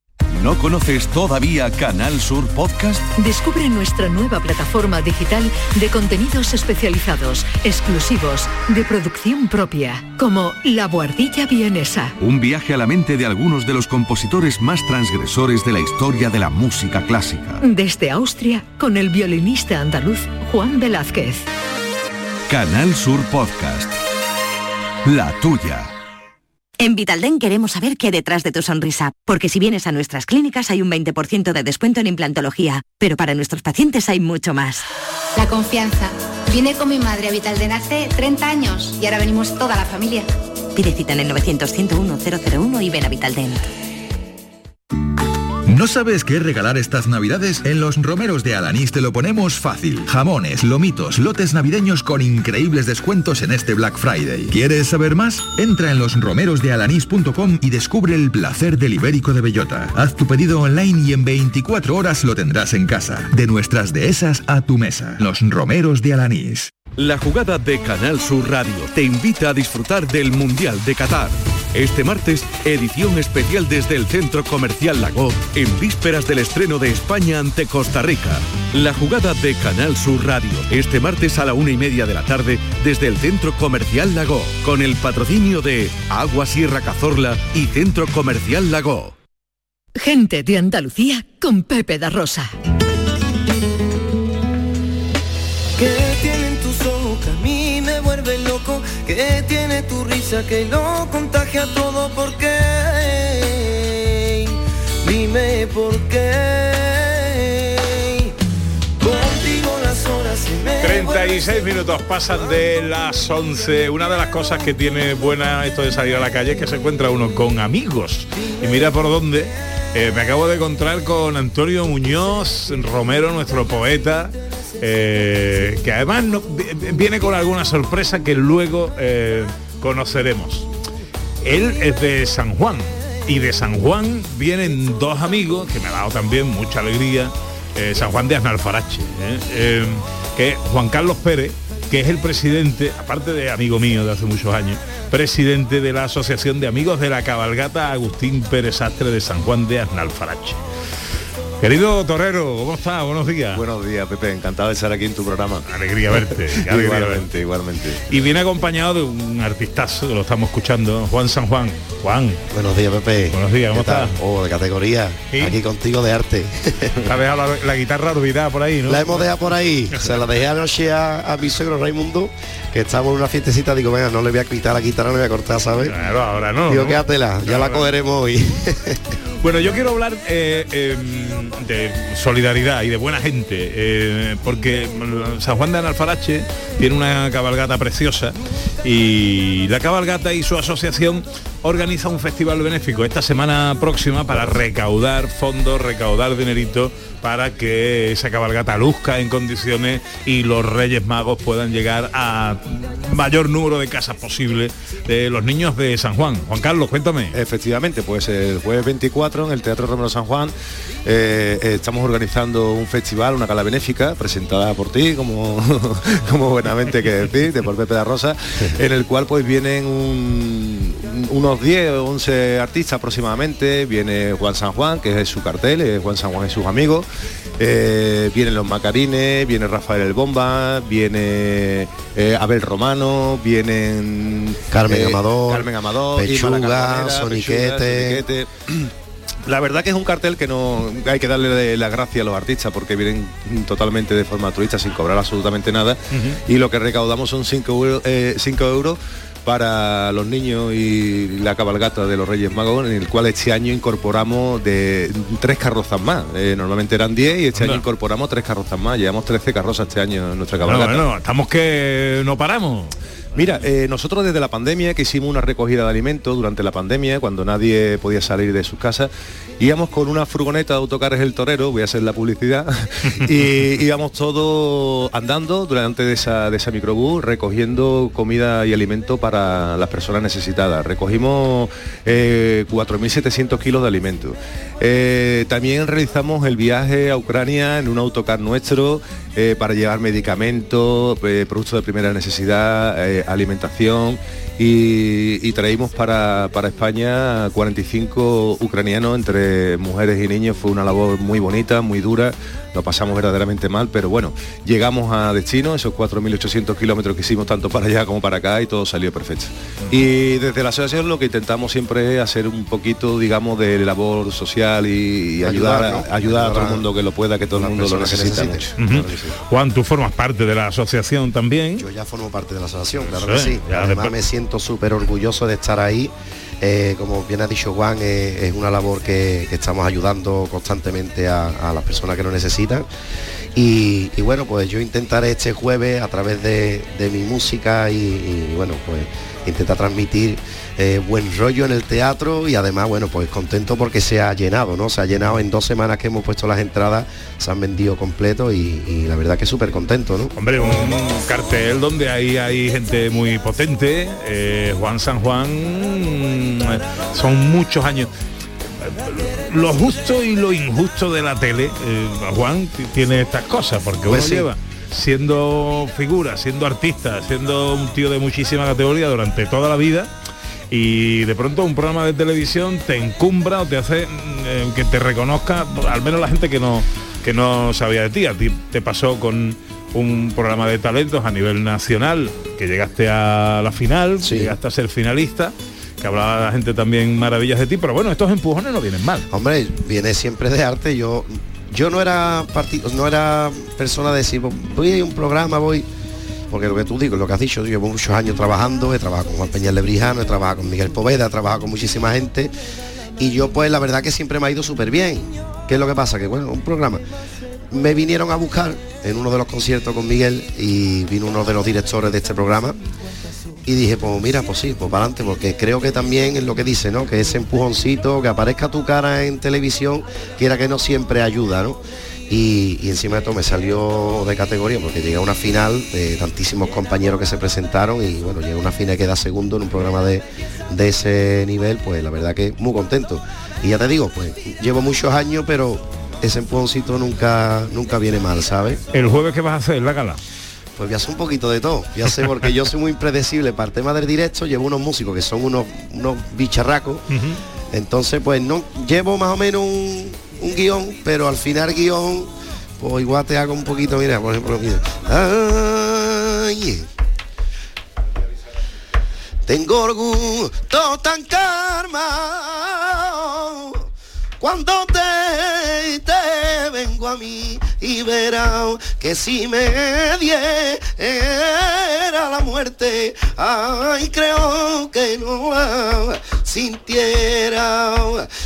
¿No conoces todavía Canal Sur Podcast? Descubre nuestra nueva plataforma digital de contenidos especializados, exclusivos, de producción propia, como La Guardilla Vienesa. Un viaje a la mente de algunos de los compositores más transgresores de la historia de la música clásica. Desde Austria, con el violinista andaluz Juan Velázquez. Canal Sur Podcast. La tuya. En Vitalden queremos saber qué hay detrás de tu sonrisa, porque si vienes a nuestras clínicas hay un 20% de descuento en implantología, pero para nuestros pacientes hay mucho más. La confianza. Vine con mi madre a Vitalden hace 30 años y ahora venimos toda la familia. Pide cita en el 900-101-001 y ven a Vitalden. ¿No sabes qué regalar estas navidades? En los romeros de Alanís te lo ponemos fácil. Jamones, lomitos, lotes navideños con increíbles descuentos en este Black Friday. ¿Quieres saber más? Entra en losromerosdealanís.com y descubre el placer del ibérico de bellota. Haz tu pedido online y en 24 horas lo tendrás en casa. De nuestras dehesas a tu mesa. Los romeros de Alanís. La jugada de Canal Sur Radio te invita a disfrutar del Mundial de Qatar. Este martes, edición especial desde el Centro Comercial Lago, en vísperas del estreno de España ante Costa Rica. La jugada de Canal Sur Radio, este martes a la una y media de la tarde, desde el Centro Comercial Lago, con el patrocinio de Agua Sierra Cazorla y Centro Comercial Lago. Gente de Andalucía con Pepe da Rosa. ¿Qué tiene tu risa que lo contagia todo? ¿Por qué? Dime por qué. Contigo las horas se me 36 minutos pasan de las 11. Una de las cosas que tiene buena esto de salir a la calle es que se encuentra uno con amigos. Y mira por dónde. eh, me acabo de encontrar con Antonio Muñoz Romero, nuestro poeta, eh, que además viene con alguna sorpresa que luego eh, conoceremos. Él es de San Juan y de San Juan vienen dos amigos que me ha dado también mucha alegría. eh, San Juan de Asnalfarache, que Juan Carlos Pérez, que es el presidente, aparte de amigo mío de hace muchos años, presidente de la Asociación de Amigos de la Cabalgata Agustín Pérez Sastre de San Juan de Asnalfarache. Querido Torero, ¿cómo estás? Buenos días. Buenos días, Pepe. Encantado de estar aquí en tu programa. Alegría verte. [LAUGHS] alegría igualmente, igualmente. Y viene acompañado de un artistazo que lo estamos escuchando, Juan San Juan. Juan. Buenos días, Pepe. Buenos días, ¿cómo estás? Oh, de categoría. Aquí contigo de arte. Te has dejado la, la guitarra olvidada por ahí, ¿no? La hemos dejado por ahí. Se la dejé anoche a, a mi suegro Raimundo, que estábamos en una fiestecita. Digo, venga, no le voy a quitar la guitarra, no le voy a cortar, ¿sabes? Claro, ahora no. Digo, ¿no? quédatela, ya la cogeremos hoy. [LAUGHS] Bueno, yo quiero hablar eh, eh, de solidaridad y de buena gente, eh, porque San Juan de Analfarache tiene una cabalgata preciosa y la cabalgata y su asociación organiza un festival benéfico esta semana próxima para recaudar fondos, recaudar dinerito para que esa cabalgata luzca en condiciones y los Reyes Magos puedan llegar a mayor número de casas posible de los niños de San Juan. Juan Carlos, cuéntame. Efectivamente, pues el jueves 24 en el Teatro Romero San Juan eh, eh, estamos organizando un festival, una gala benéfica presentada por ti, como, [LAUGHS] como buenamente que decís, de por Pepe da Rosa, en el cual pues vienen un- unos 10 o 11 artistas aproximadamente, viene Juan San Juan, que es su cartel, eh, Juan San Juan y sus amigos, eh, vienen los Macarines, viene Rafael el Bomba, viene eh, Abel Romano, vienen Carmen Amador, Carmen Amador, Pechuga, Soniquete. Pechuga, Soniquete. [CLEARS THROAT] La verdad que es un cartel que no hay que darle la gracia a los artistas porque vienen totalmente de forma turista sin cobrar absolutamente nada y lo que recaudamos son 5 euros, eh, euros para los niños y la cabalgata de los Reyes Magos, en el cual este año incorporamos de tres carrozas más. Eh, normalmente eran 10 y este Anda. año incorporamos tres carrozas más. Llevamos 13 carrozas este año en nuestra cabalgata. bueno, estamos que no paramos. Mira, eh, nosotros desde la pandemia que hicimos una recogida de alimentos durante la pandemia, cuando nadie podía salir de sus casas, íbamos con una furgoneta de autocares El Torero, voy a hacer la publicidad, [LAUGHS] y íbamos todos andando durante de esa, de esa microbús recogiendo comida y alimento para las personas necesitadas. Recogimos eh, 4.700 kilos de alimentos. Eh, también realizamos el viaje a Ucrania en un autocar nuestro eh, para llevar medicamentos, eh, productos de primera necesidad, eh, alimentación y, y traímos para, para España 45 ucranianos entre mujeres y niños. Fue una labor muy bonita, muy dura, lo pasamos verdaderamente mal, pero bueno, llegamos a destino, esos 4.800 kilómetros que hicimos tanto para allá como para acá y todo salió perfecto. Y desde la asociación lo que intentamos siempre es hacer un poquito, digamos, de labor social y, y ayudar, Ayudar, ¿no? a, ayudar a todo el mundo que lo pueda, que todo el mundo lo necesita mucho. Juan, tú formas parte de la asociación también. Yo ya formo parte de la asociación, claro Sí, que sí. ya Además después- me siento súper orgulloso de estar ahí. Eh, como bien ha dicho Juan, eh, es una labor que, estamos ayudando constantemente a, las personas que lo necesitan. Y, bueno, pues yo intentaré este jueves a través de, mi música y, bueno, pues intentar transmitir eh, buen rollo en el teatro y además, bueno, pues contento porque se ha llenado, ¿no? Se ha llenado en dos semanas que hemos puesto las entradas, se han vendido completo y, y la verdad que súper contento, ¿no? Hombre, un cartel donde ahí hay gente muy potente. eh, Juan San Juan mm, son muchos años. Lo justo y lo injusto de la tele, eh, Juan tiene estas cosas, porque uno Pues sí. lleva siendo figura, siendo artista, siendo un tío de muchísima categoría durante toda la vida y de pronto un programa de televisión te encumbra o te hace mm, eh, que te reconozca, al menos la gente que no que no sabía de ti. A ti te pasó con un programa de talentos a nivel nacional, que llegaste a la final, llegaste a ser finalista, que hablaba la gente también maravillas de ti, pero bueno, estos empujones no vienen mal. Hombre, viene siempre de arte. Yo yo no era no era persona de decir voy a un programa, voy. Porque lo que tú digo, lo que has dicho, yo llevo muchos años trabajando, he trabajado con Juan Peña Lebrijano, he trabajado con Miguel Poveda, he trabajado con muchísima gente. Y yo pues la verdad que siempre me ha ido súper bien. ¿Qué es lo que pasa? Que bueno, un programa. Me vinieron a buscar en uno de los conciertos con Miguel y vino uno de los directores de este programa y dije, pues mira, pues sí, pues para adelante, porque creo que también es lo que dice, ¿no? Que ese empujoncito, que aparezca tu cara en televisión, quiera que no siempre ayuda, ¿no? Y, encima de todo me salió de categoría porque llegué a una final de tantísimos compañeros que se presentaron y bueno, llegué a una final que da segundo en un programa de, de ese nivel, pues la verdad que muy contento. Y ya te digo, pues llevo muchos años, pero ese empujoncito nunca, nunca viene mal, ¿sabes? El jueves que vas a hacer la gala. Pues voy a hacer un poquito de todo. Ya sé, porque yo soy muy impredecible. Para el tema del directo llevo unos músicos que son unos, unos bicharracos. Entonces, pues no llevo más o menos un, un guion, pero al final guion, pues igual te hago un poquito, mira, por ejemplo, mira. Ay, tengo orgullo tan karma cuando te, te vengo a mí y verás que si me diera la muerte, ay, creo que no la sintiera,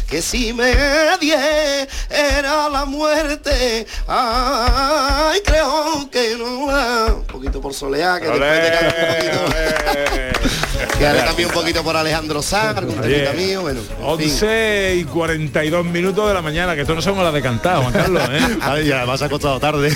que si me diera la muerte, ay, creo que no la... Un poquito por soleá, que después te cambio un poquito. Que haré también un poquito por Alejandro Sanz, temita mío, bueno. en fin. 11 y 42 minutos de la mañana, que esto no somos la de cantar, Juan Carlos, ¿eh? [LAUGHS] Ay, ya, vas acostado tarde. [LAUGHS] de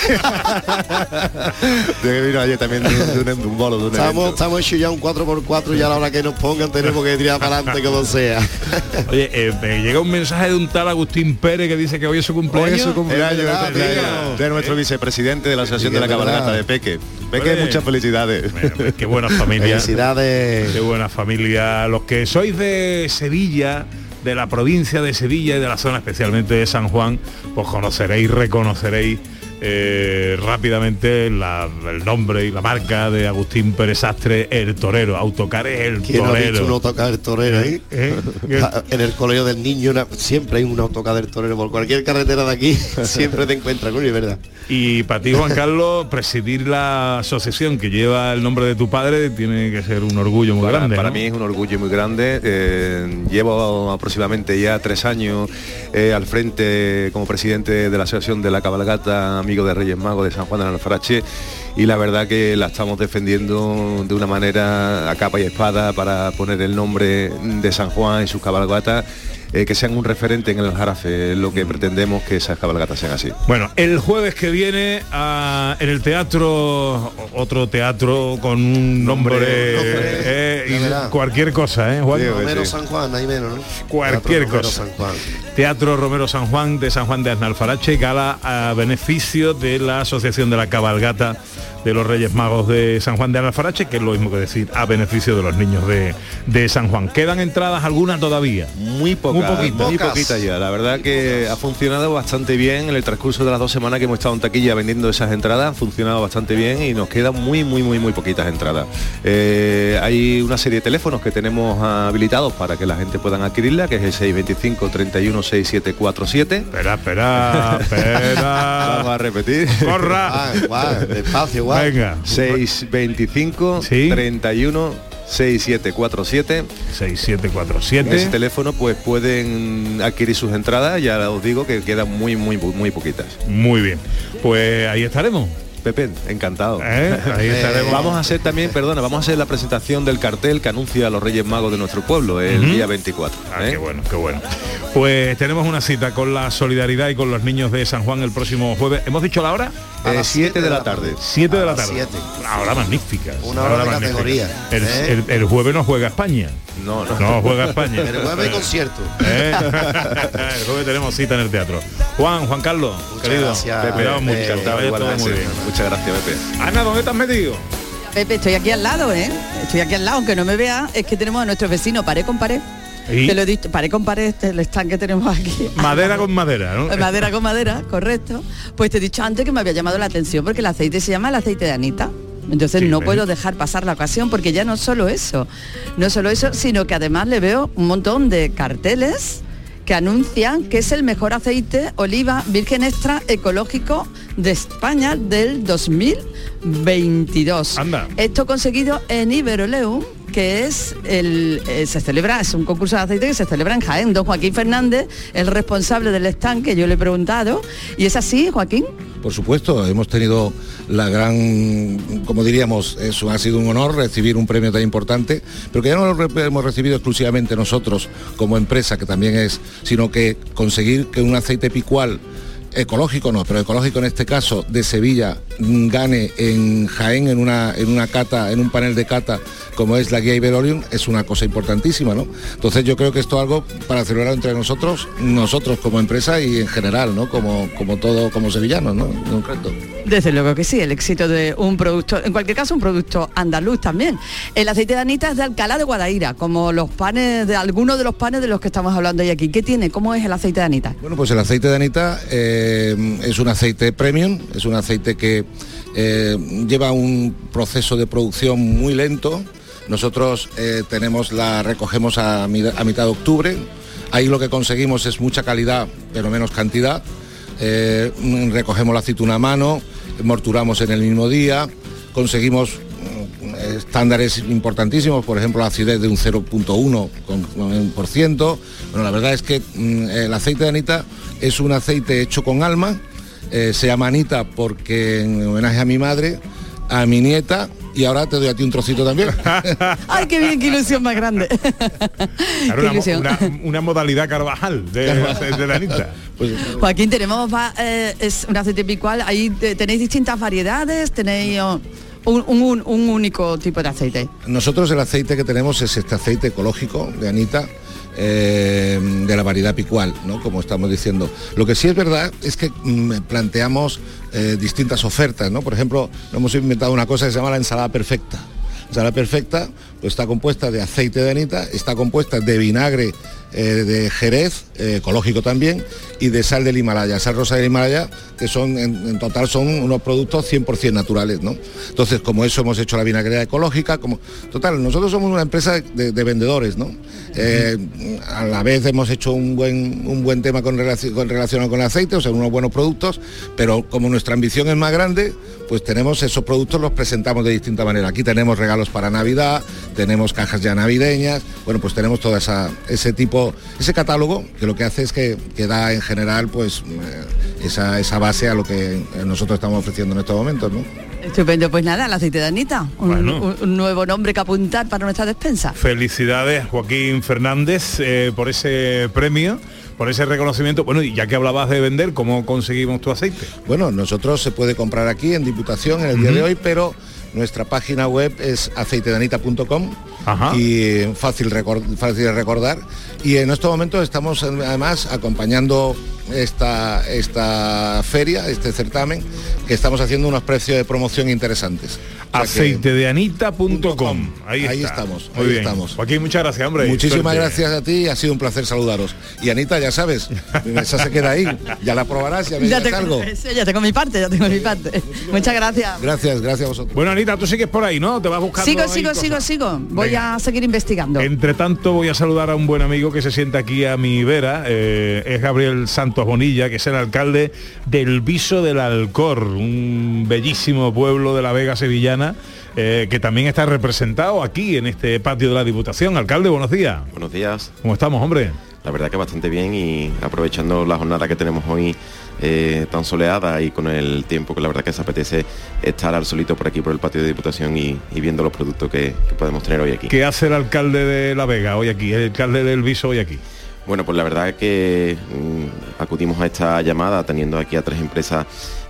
que vino ayer también de, un, de un bolo, de un Estamos, evento. estamos hechos ya un 4x4 y a la hora que nos pongan tenemos que tirar para adelante como sea. [LAUGHS] Oye, eh, me llega un mensaje de un tal Agustín Pérez que dice que hoy es su cumpleaños. Hoy es su cumpleaños, ¿Verdad, de, nuestro vicepresidente de la Asociación de la. Cabalgata de Peque. Peque, muchas felicidades. Qué buena familia. Felicidades. Qué buena familia. Los que sois de Sevilla, de la provincia de Sevilla y de la zona especialmente de San Juan, pues conoceréis, reconoceréis eh, rápidamente la- el nombre y la marca de Agustín Pérez Astre, el torero. El ¿Quién ha visto un torero. autocar torero ahí? ¿Eh? [LAUGHS] En el colegio del niño una- siempre hay un autocar del torero. Por cualquier carretera de aquí [LAUGHS] siempre te encuentras con él, ¿verdad? Y para ti, Juan Carlos, presidir la asociación que lleva el nombre de tu padre tiene que ser un orgullo muy Para, grande. para ¿no? mí es un orgullo muy grande. eh, llevo aproximadamente ya tres años eh, al frente como presidente de la Asociación de la Cabalgata Amigo de Reyes Magos de San Juan de Alfarache y la verdad que la estamos defendiendo de una manera a capa y espada para poner el nombre de San Juan en sus cabalgatas, eh, que sean un referente en el Jarafe, es lo que pretendemos que esas cabalgatas sean así. Bueno, el jueves que viene ah, en el teatro, otro teatro con un nombre, eh, y cualquier cosa, ¿eh, Juan? Romero San Juan, ahí menos, ¿no? Cualquier Teatro Romero cosa. San Juan. Teatro Romero San Juan de San Juan de Aznalfarache, gala a beneficio de la Asociación de la Cabalgata de los Reyes Magos de San Juan de Alfarache, que es lo mismo que decir a beneficio de los niños de, de San Juan. ¿Quedan entradas algunas todavía? Muy pocas, muy, poquitas. poquitas ya. La verdad que ha funcionado bastante bien en el transcurso de las dos semanas que hemos estado en taquilla vendiendo esas entradas, ha funcionado bastante bien y nos quedan muy, muy, muy, muy poquitas entradas. Eh, hay una serie de teléfonos que tenemos habilitados para que la gente puedan adquirirla, que es el 625 31 6747. Espera, espera, espera. [LAUGHS] Vamos a repetir. Corra. Ah, despacio, guau. Venga. 625 31 6747 6747 En ese teléfono pues pueden adquirir sus entradas ya os digo que quedan muy muy muy poquitas Muy bien. Pues ahí estaremos. Pepe, encantado. ¿Eh? Ahí [LAUGHS] estaremos. Vamos a hacer también, perdona, vamos a hacer la presentación del cartel que anuncia a los Reyes Magos de nuestro pueblo el día 24. Ah, ¿eh? qué bueno, qué bueno. Pues tenemos una cita con la solidaridad y con los niños de San Juan el próximo jueves. ¿Hemos dicho la hora? A las 7 de la tarde. 7 de la tarde. siete. Una hora magnífica. Una hora de magnífica. categoría, El, ¿eh? el- el jueves no juega España. No, no. No juega España. [LAUGHS] El jueves hay concierto. ¿Eh? [LAUGHS] el jueves tenemos cita en el teatro. Juan, Juan Carlos, querido, gracias, te esperamos mucho. Pepe. todo igualmente. muy bien. Muchas gracias, Pepe. Ana, ¿dónde has metido? Pepe, estoy aquí al lado, ¿eh? Estoy aquí al lado, aunque no me vea, es que tenemos a nuestro vecino pared con pared. ¿Y? Te lo he dicho, pared con pared, este, el stand que tenemos aquí. Madera con madera, ¿no? Madera con madera, correcto. Pues te he dicho antes que me había llamado la atención porque el aceite se llama el aceite de Anita. Entonces Sí, no ¿ves? puedo dejar pasar la ocasión porque ya no solo eso, no solo eso, sino que además le veo un montón de carteles que anuncian que es el mejor aceite oliva virgen extra ecológico de España del 2022. Anda. Esto conseguido en Iberoleum, que es el eh, se celebra, es un concurso de aceite que se celebra en Jaén. Don Joaquín Fernández, el responsable del stand que yo le he preguntado. Y es así, Joaquín. Por supuesto, hemos tenido la gran, como diríamos, eso ha sido un honor recibir un premio tan importante, pero que ya no lo hemos recibido exclusivamente nosotros como empresa, que también es, sino que conseguir que un aceite picual ecológico no, pero ecológico en este caso de Sevilla gane en Jaén en una en una cata, en un panel de cata como es la guía Iberorium es una cosa importantísima, ¿no? Entonces yo creo que esto es algo para celebrar entre nosotros, nosotros como empresa y en general, ¿no? Como como todo como sevillanos, ¿no? En concreto. Desde luego que sí, el éxito de un producto, en cualquier caso un producto andaluz también. El aceite de Anita es de Alcalá de Guadaira, como los panes de algunos de los panes de los que estamos hablando hoy aquí. ¿Qué tiene? ¿Cómo es el aceite de Anita? Bueno, pues el aceite de Anita eh, es un aceite premium, es un aceite que eh, lleva un proceso de producción muy lento. Nosotros eh, tenemos la recogemos a, mi- a mitad de octubre. Ahí lo que conseguimos es mucha calidad, pero menos cantidad. Eh, recogemos la aceituna a mano, morturamos en el mismo día, conseguimos estándares importantísimos, por ejemplo la acidez de un 0.1 con- con un por ciento. Bueno, la verdad es que mm, el aceite de Anita es un aceite hecho con alma, eh, se llama Anita porque en homenaje a mi madre, a mi nieta y ahora te doy a ti un trocito también. [LAUGHS] ¡Ay, qué bien, qué ilusión más grande! [LAUGHS] Claro, una, ilusión. una- una modalidad Carvajal de, de la Anita. [LAUGHS] Pues, Joaquín, tenemos va- eh, es un aceite picual, ahí te- tenéis distintas variedades, tenéis oh, un, un- un único tipo de aceite. Nosotros el aceite que tenemos es este aceite ecológico de Anita. Eh, de la variedad picual, ¿no? como estamos diciendo. Lo que sí es verdad es que mm, planteamos eh, distintas ofertas, ¿no? Por ejemplo, hemos inventado una cosa que se llama la ensalada perfecta. La ensalada perfecta pues, está compuesta de aceite de anita, está compuesta de vinagre eh, de Jerez, eh, ecológico también, y de sal del Himalaya, sal rosa del Himalaya, que son en, total son unos productos 100% naturales, ¿no? Entonces, como eso hemos hecho la vinagrera ecológica, como total, nosotros somos una empresa de, de vendedores, ¿no? Eh, a la vez hemos hecho un buen un buen tema con relación con relacionado con el aceite, o sea, unos buenos productos, pero como nuestra ambición es más grande, pues tenemos esos productos los presentamos de distinta manera. Aquí tenemos regalos para Navidad, tenemos cajas ya navideñas, bueno, pues tenemos todo esa, ese tipo, ese catálogo que lo que hace es que, que da en general pues eh, esa, esa base a lo que nosotros estamos ofreciendo en estos momentos, ¿no? Estupendo, pues nada, el aceite de Anita, un, Bueno. un- un nuevo nombre que apuntar para nuestra despensa. Felicidades, Joaquín Fernández, eh, por ese premio, por ese reconocimiento. Bueno, y ya que hablabas de vender, ¿cómo conseguimos tu aceite? Bueno, nosotros se puede comprar aquí en Diputación en el día de hoy, pero nuestra página web es aceitedanita.com y fácil, de recordar. Y en estos momentos estamos además acompañando esta, esta feria, este certamen, que estamos haciendo unos precios de promoción interesantes. Aceitedeanita.com. Ahí, Ahí está. estamos, Muy ahí bien. estamos. Joaquín, muchas gracias, hombre. Muchísimas Suerte. gracias a ti, ha sido un placer saludaros. Y Anita, ya sabes, esa se queda ahí, ya la probarás, ya me [LAUGHS] Ya algo. [LAUGHS] sí, ya tengo mi parte, ya tengo mi parte. Muchas gracias. Gracias, gracias a vosotros. Bueno, Anita, tú sigues por ahí, ¿no? Te vas buscando Sigo, sigo, cosas. sigo, sigo. Voy Venga. a seguir investigando. Entre tanto voy a saludar a un buen amigo que se sienta aquí a mi vera, eh, es Gabriel Santos Bonilla, que es el alcalde del Viso del Alcor, un bellísimo pueblo de la Vega Sevillana, eh, que también está representado aquí en este patio de la Diputación. Alcalde, buenos días. Buenos días. ¿Cómo estamos, hombre? La verdad que bastante bien y aprovechando la jornada que tenemos hoy eh, tan soleada y con el tiempo que la verdad que se apetece estar al solito por aquí por el patio de Diputación y, y viendo los productos que, que podemos tener hoy aquí. ¿Qué hace el alcalde de la Vega hoy aquí, el alcalde del Viso hoy aquí? Bueno, pues la verdad es que mm, acudimos a esta llamada teniendo aquí a tres empresas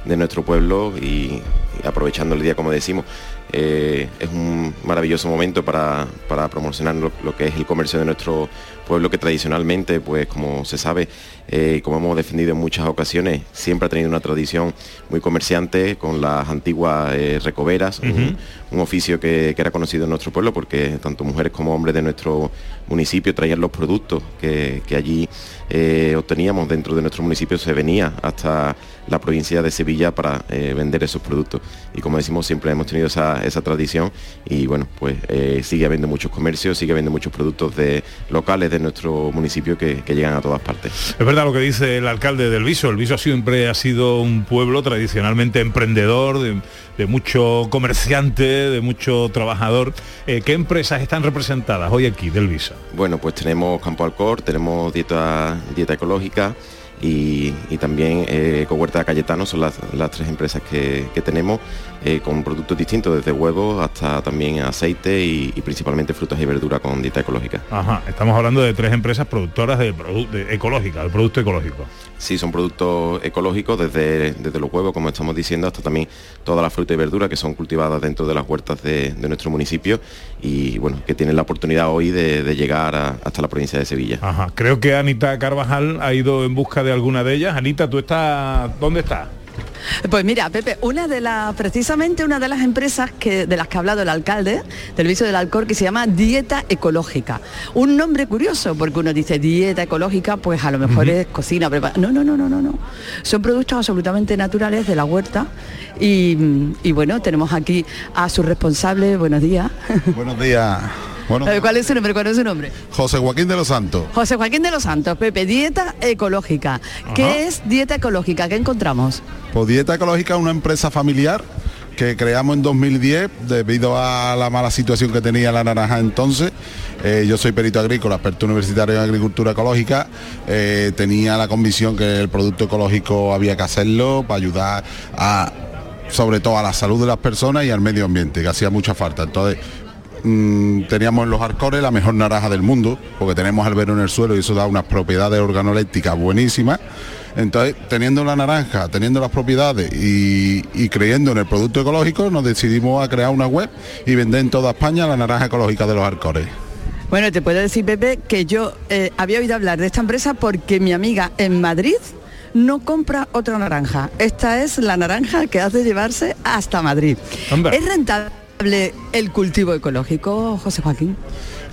de nuestro pueblo y, aprovechando el día, como decimos, eh, es un maravilloso momento para, para promocionar lo que es el comercio de nuestro pueblo que tradicionalmente, pues como se sabe, eh, como hemos defendido en muchas ocasiones, siempre ha tenido una tradición muy comerciante con las antiguas eh, recoveras, un- oficio que, que era conocido en nuestro pueblo porque tanto mujeres como hombres de nuestro municipio traían los productos que, que allí eh, obteníamos dentro de nuestro municipio, se venía hasta la provincia de Sevilla para eh, vender esos productos. Y como decimos, siempre hemos tenido esa, esa tradición y bueno, pues sigue habiendo muchos comercios, sigue habiendo muchos productos de, locales de nuestro municipio que, que llegan a todas partes. Es verdad lo que dice el alcalde del Viso. El Viso siempre ha sido un pueblo tradicionalmente emprendedor, de, de mucho comerciante, de mucho trabajador. Eh, ¿Qué empresas están representadas hoy aquí del Viso? Bueno, pues tenemos Campo Alcor, tenemos dieta, dieta ecológica y, también eh, Ecohuerta Cayetano, son las, tres empresas que, que tenemos eh, con productos distintos, desde huevos hasta también aceite y, principalmente frutas y verduras con dieta ecológica. Ajá, estamos hablando de tres empresas productoras de, produ- de ecológica, del producto ecológico. Sí, son productos ecológicos desde, desde los huevos, como estamos diciendo, hasta también toda la fruta y verdura que son cultivadas dentro de las huertas de, de nuestro municipio y bueno, que tienen la oportunidad hoy de, llegar hasta la provincia de Sevilla. Ajá, creo que Anita Carvajal ha ido en busca de alguna de ellas. Anita, ¿tú estás... ¿Dónde estás? Pues mira, Pepe, una de las, precisamente una de las empresas que, de las que ha hablado el alcalde del viso del Alcor, que se llama Dieta Ecológica. Un nombre curioso, porque uno dice dieta ecológica, pues a lo mejor es cocina preparada. No, no, no, no, no, no. Son productos absolutamente naturales de la huerta. Y, y bueno, tenemos aquí a su responsable, buenos días. Buenos días. Bueno, ¿Cuál es su nombre? ¿Cuál es su nombre? José Joaquín de los Santos. José Joaquín de los Santos, Pepe, dieta ecológica. ¿Qué es dieta ecológica? ¿Qué encontramos? Pues Dieta Ecológica es una empresa familiar que creamos en 2010 debido a la mala situación que tenía la naranja entonces. Eh, yo soy perito agrícola, experto universitario en agricultura ecológica. Eh, tenía la convicción que el producto ecológico había que hacerlo para ayudar a, sobre todo a la salud de las personas y al medio ambiente, que hacía mucha falta. Entonces, mm, teníamos en los arcores la mejor naranja del mundo, porque tenemos albero en el suelo y eso da unas propiedades organolépticas buenísimas. Entonces, teniendo la naranja, teniendo las propiedades y, y creyendo en el producto ecológico, nos decidimos a crear una web y vender en toda España la naranja ecológica de los arcores. Bueno, te puedo decir, Pepe, que yo eh, había oído hablar de esta empresa porque mi amiga en Madrid no compra otra naranja. Esta es la naranja que hace llevarse hasta Madrid. ¿Es rentable el cultivo ecológico, José Joaquín?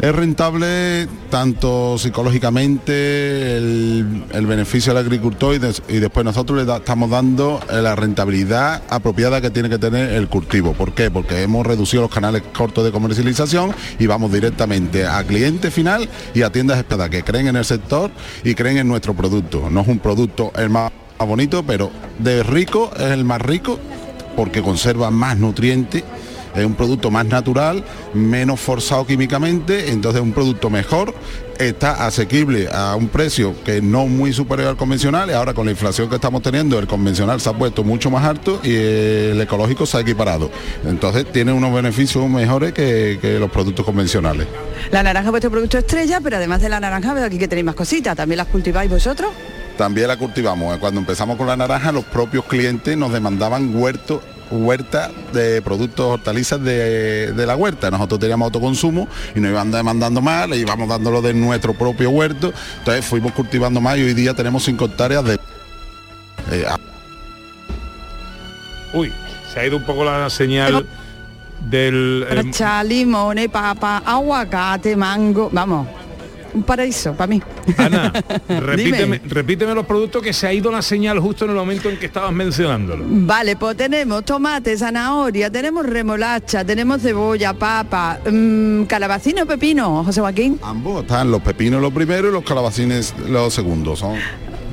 Es rentable tanto psicológicamente el, el beneficio al agricultor y, des- y después nosotros le estamos dando la rentabilidad apropiada que tiene que tener el cultivo. ¿Por qué? Porque hemos reducido los canales cortos de comercialización y vamos directamente a cliente final y a tiendas esperadas que creen en el sector y creen en nuestro producto. No es un producto el más bonito, pero de rico es el más rico porque conserva más nutrientes es un producto más natural, menos forzado químicamente, entonces un producto mejor, está asequible a un precio que no muy superior al convencional y ahora con la inflación que estamos teniendo el convencional se ha puesto mucho más alto y el ecológico se ha equiparado. Entonces tiene unos beneficios mejores que, que los productos convencionales. La naranja es vuestro producto estrella, pero además de la naranja veo aquí que tenéis más cositas. ¿También las cultiváis vosotros? También la cultivamos. Cuando empezamos con la naranja, los propios clientes nos demandaban huertos huerta de productos hortalizas de, de la huerta. Nosotros teníamos autoconsumo y nos iban demandando más, le íbamos dándolo de nuestro propio huerto. Entonces fuimos cultivando más y hoy día tenemos cinco hectáreas de Eh, Uy, se ha ido un poco la señal del... eh, Racha, limones, papa, aguacate, mango. Vamos, un paraíso para mí. Ana, [LAUGHS] repíteme, repíteme los productos que se ha ido la señal justo en el momento en que estabas mencionándolo. Vale, pues tenemos tomate, zanahoria, tenemos remolacha, tenemos cebolla, papa, mm, calabacino, pepino, José Joaquín. ambos están los pepinos los primeros y los calabacines los segundos.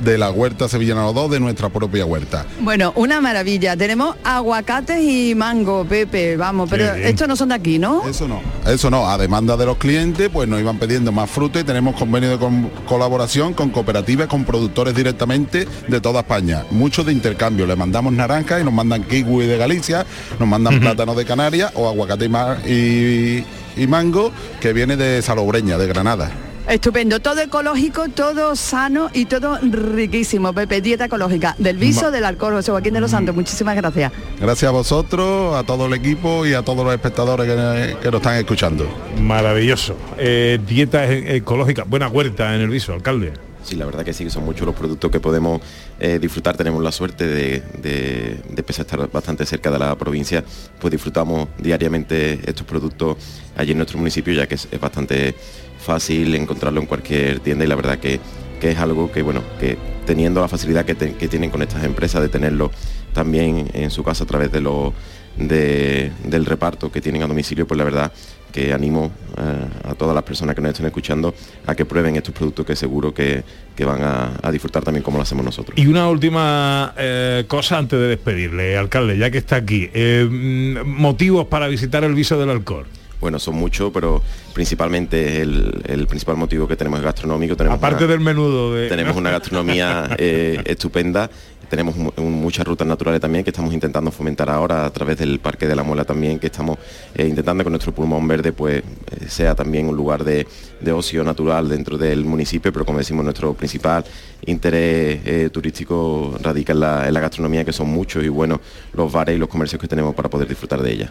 De la huerta sevillana los dos, de nuestra propia huerta. Bueno, una maravilla. Tenemos aguacates y mango, Pepe, vamos, pero estos no son de aquí, ¿no? Eso no. Eso no, a demanda de los clientes, pues nos iban pidiendo más fruta y tenemos convenio de con- colaboración con cooperativas, con productores directamente de toda España. Muchos de intercambio. Le mandamos naranja y nos mandan kiwi de Galicia, nos mandan plátano de Canarias o aguacate y, ma- y- y mango que viene de Salobreña, de Granada. Estupendo, todo ecológico, todo sano y todo riquísimo, Pepe, dieta ecológica, del viso, Ma- del alcohol, José Joaquín de los Santos, muchísimas gracias. Gracias a vosotros, a todo el equipo y a todos los espectadores que, que nos están escuchando. Maravilloso. Eh, dieta e- ecológica, buena huerta en el viso, alcalde. Sí, la verdad que sí, son muchos los productos que podemos eh, disfrutar. Tenemos la suerte de, de, pese a estar bastante cerca de la provincia, pues disfrutamos diariamente estos productos allí en nuestro municipio, ya que es, bastante fácil encontrarlo en cualquier tienda y la verdad que, que es algo que, bueno, que teniendo la facilidad que, que tienen con estas empresas de tenerlo también en su casa a través de lo, de- del reparto que tienen a domicilio, pues la verdad que animo eh, a todas las personas que nos estén escuchando a que prueben estos productos que seguro que, que van a, a disfrutar también como lo hacemos nosotros. Y una última eh, cosa antes de despedirle, alcalde, ya que está aquí. Eh, mm, motivos para visitar el viso del alcohol. Bueno, son muchos, pero principalmente el, el principal motivo que tenemos es gastronómico. Tenemos Aparte una- del menudo de... tenemos una gastronomía eh, estupenda tenemos un- muchas rutas naturales también que estamos intentando fomentar ahora a través del Parque de la Muela también que estamos eh, intentando que nuestro pulmón verde pues eh, sea también un lugar de, de ocio natural dentro del municipio pero como decimos nuestro principal interés turístico radica en la, en la gastronomía que son muchos y bueno los bares y los comercios que tenemos para poder disfrutar de ella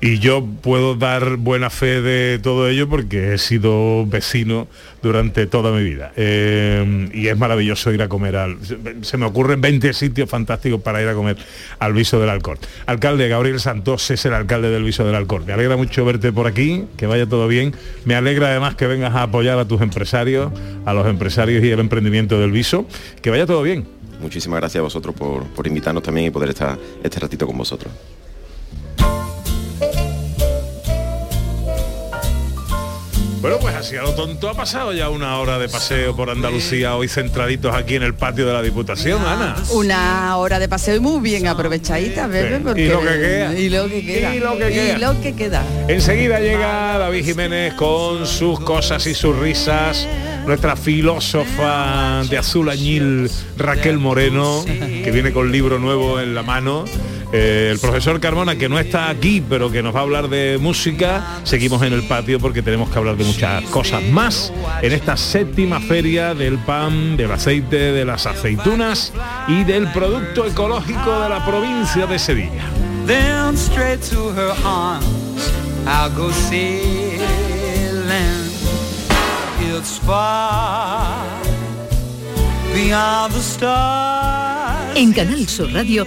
Y yo puedo dar buena fe de todo ello porque he sido vecino durante toda mi vida. Eh, y es maravilloso ir a comer al... Se me ocurren 20 sitios fantásticos para ir a comer al Viso del Alcor. Alcalde Gabriel Santos es el alcalde del Viso del Alcor. Me alegra mucho verte por aquí, que vaya todo bien. Me alegra además que vengas a apoyar a tus empresarios, a los empresarios y el emprendimiento del Viso. Que vaya todo bien. muchísimas gracias a vosotros por, por invitarnos también y poder estar este ratito con vosotros Bueno, pues así a lo tonto ha pasado ya una hora de paseo por Andalucía, hoy centraditos aquí en el patio de la Diputación, Ana. Una hora de paseo y muy bien aprovechadita, Sí. porque Y lo que queda. y lo que queda. Y lo que queda. Y lo que queda. Enseguida llega David Jiménez con sus cosas y sus risas. Nuestra filósofa de azul añil Raquel Moreno, que viene con libro nuevo en la mano. Eh, el profesor Carmona, que no está aquí, pero que nos va a hablar de música. Seguimos en el patio porque tenemos que hablar de muchas cosas más en esta séptima feria del pan, del aceite, de las aceitunas y del producto ecológico de la provincia de Sevilla. En Canal Sur Radio,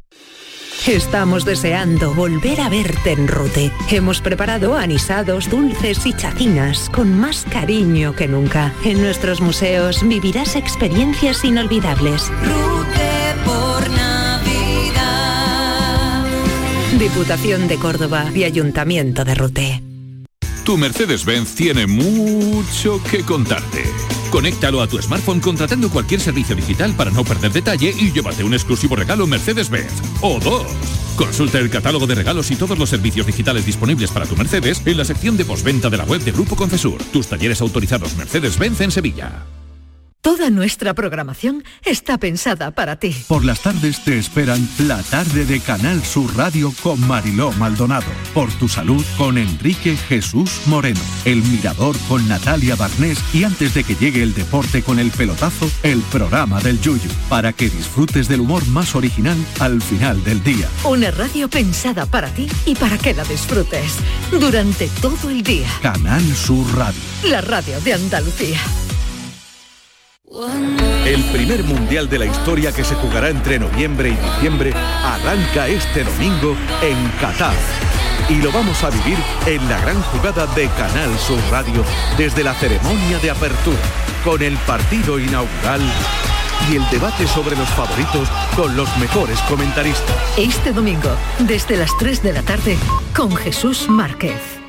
Estamos deseando volver a verte en Rute. Hemos preparado anisados, dulces y chacinas con más cariño que nunca. En nuestros museos vivirás experiencias inolvidables. Rute por Navidad. Diputación de Córdoba y Ayuntamiento de Rute. Tu Mercedes-Benz tiene mucho que contarte. Conéctalo a tu smartphone contratando cualquier servicio digital para no perder detalle y llévate un exclusivo regalo Mercedes-Benz. O dos. Consulta el catálogo de regalos y todos los servicios digitales disponibles para tu Mercedes en la sección de postventa de la web de Grupo Confesur. Tus talleres autorizados Mercedes-Benz en Sevilla. Toda nuestra programación está pensada para ti. Por las tardes te esperan la tarde de Canal Sur Radio con Mariló Maldonado. Por tu salud con Enrique Jesús Moreno. El Mirador con Natalia Barnés y antes de que llegue el deporte con el pelotazo, el programa del Yuyu. Para que disfrutes del humor más original al final del día. Una radio pensada para ti y para que la disfrutes durante todo el día. Canal Sur Radio. La radio de Andalucía. El primer mundial de la historia que se jugará entre noviembre y diciembre arranca este domingo en Qatar. Y lo vamos a vivir en la gran jugada de Canal Sur Radio desde la ceremonia de apertura, con el partido inaugural y el debate sobre los favoritos con los mejores comentaristas. Este domingo, desde las 3 de la tarde, con Jesús Márquez.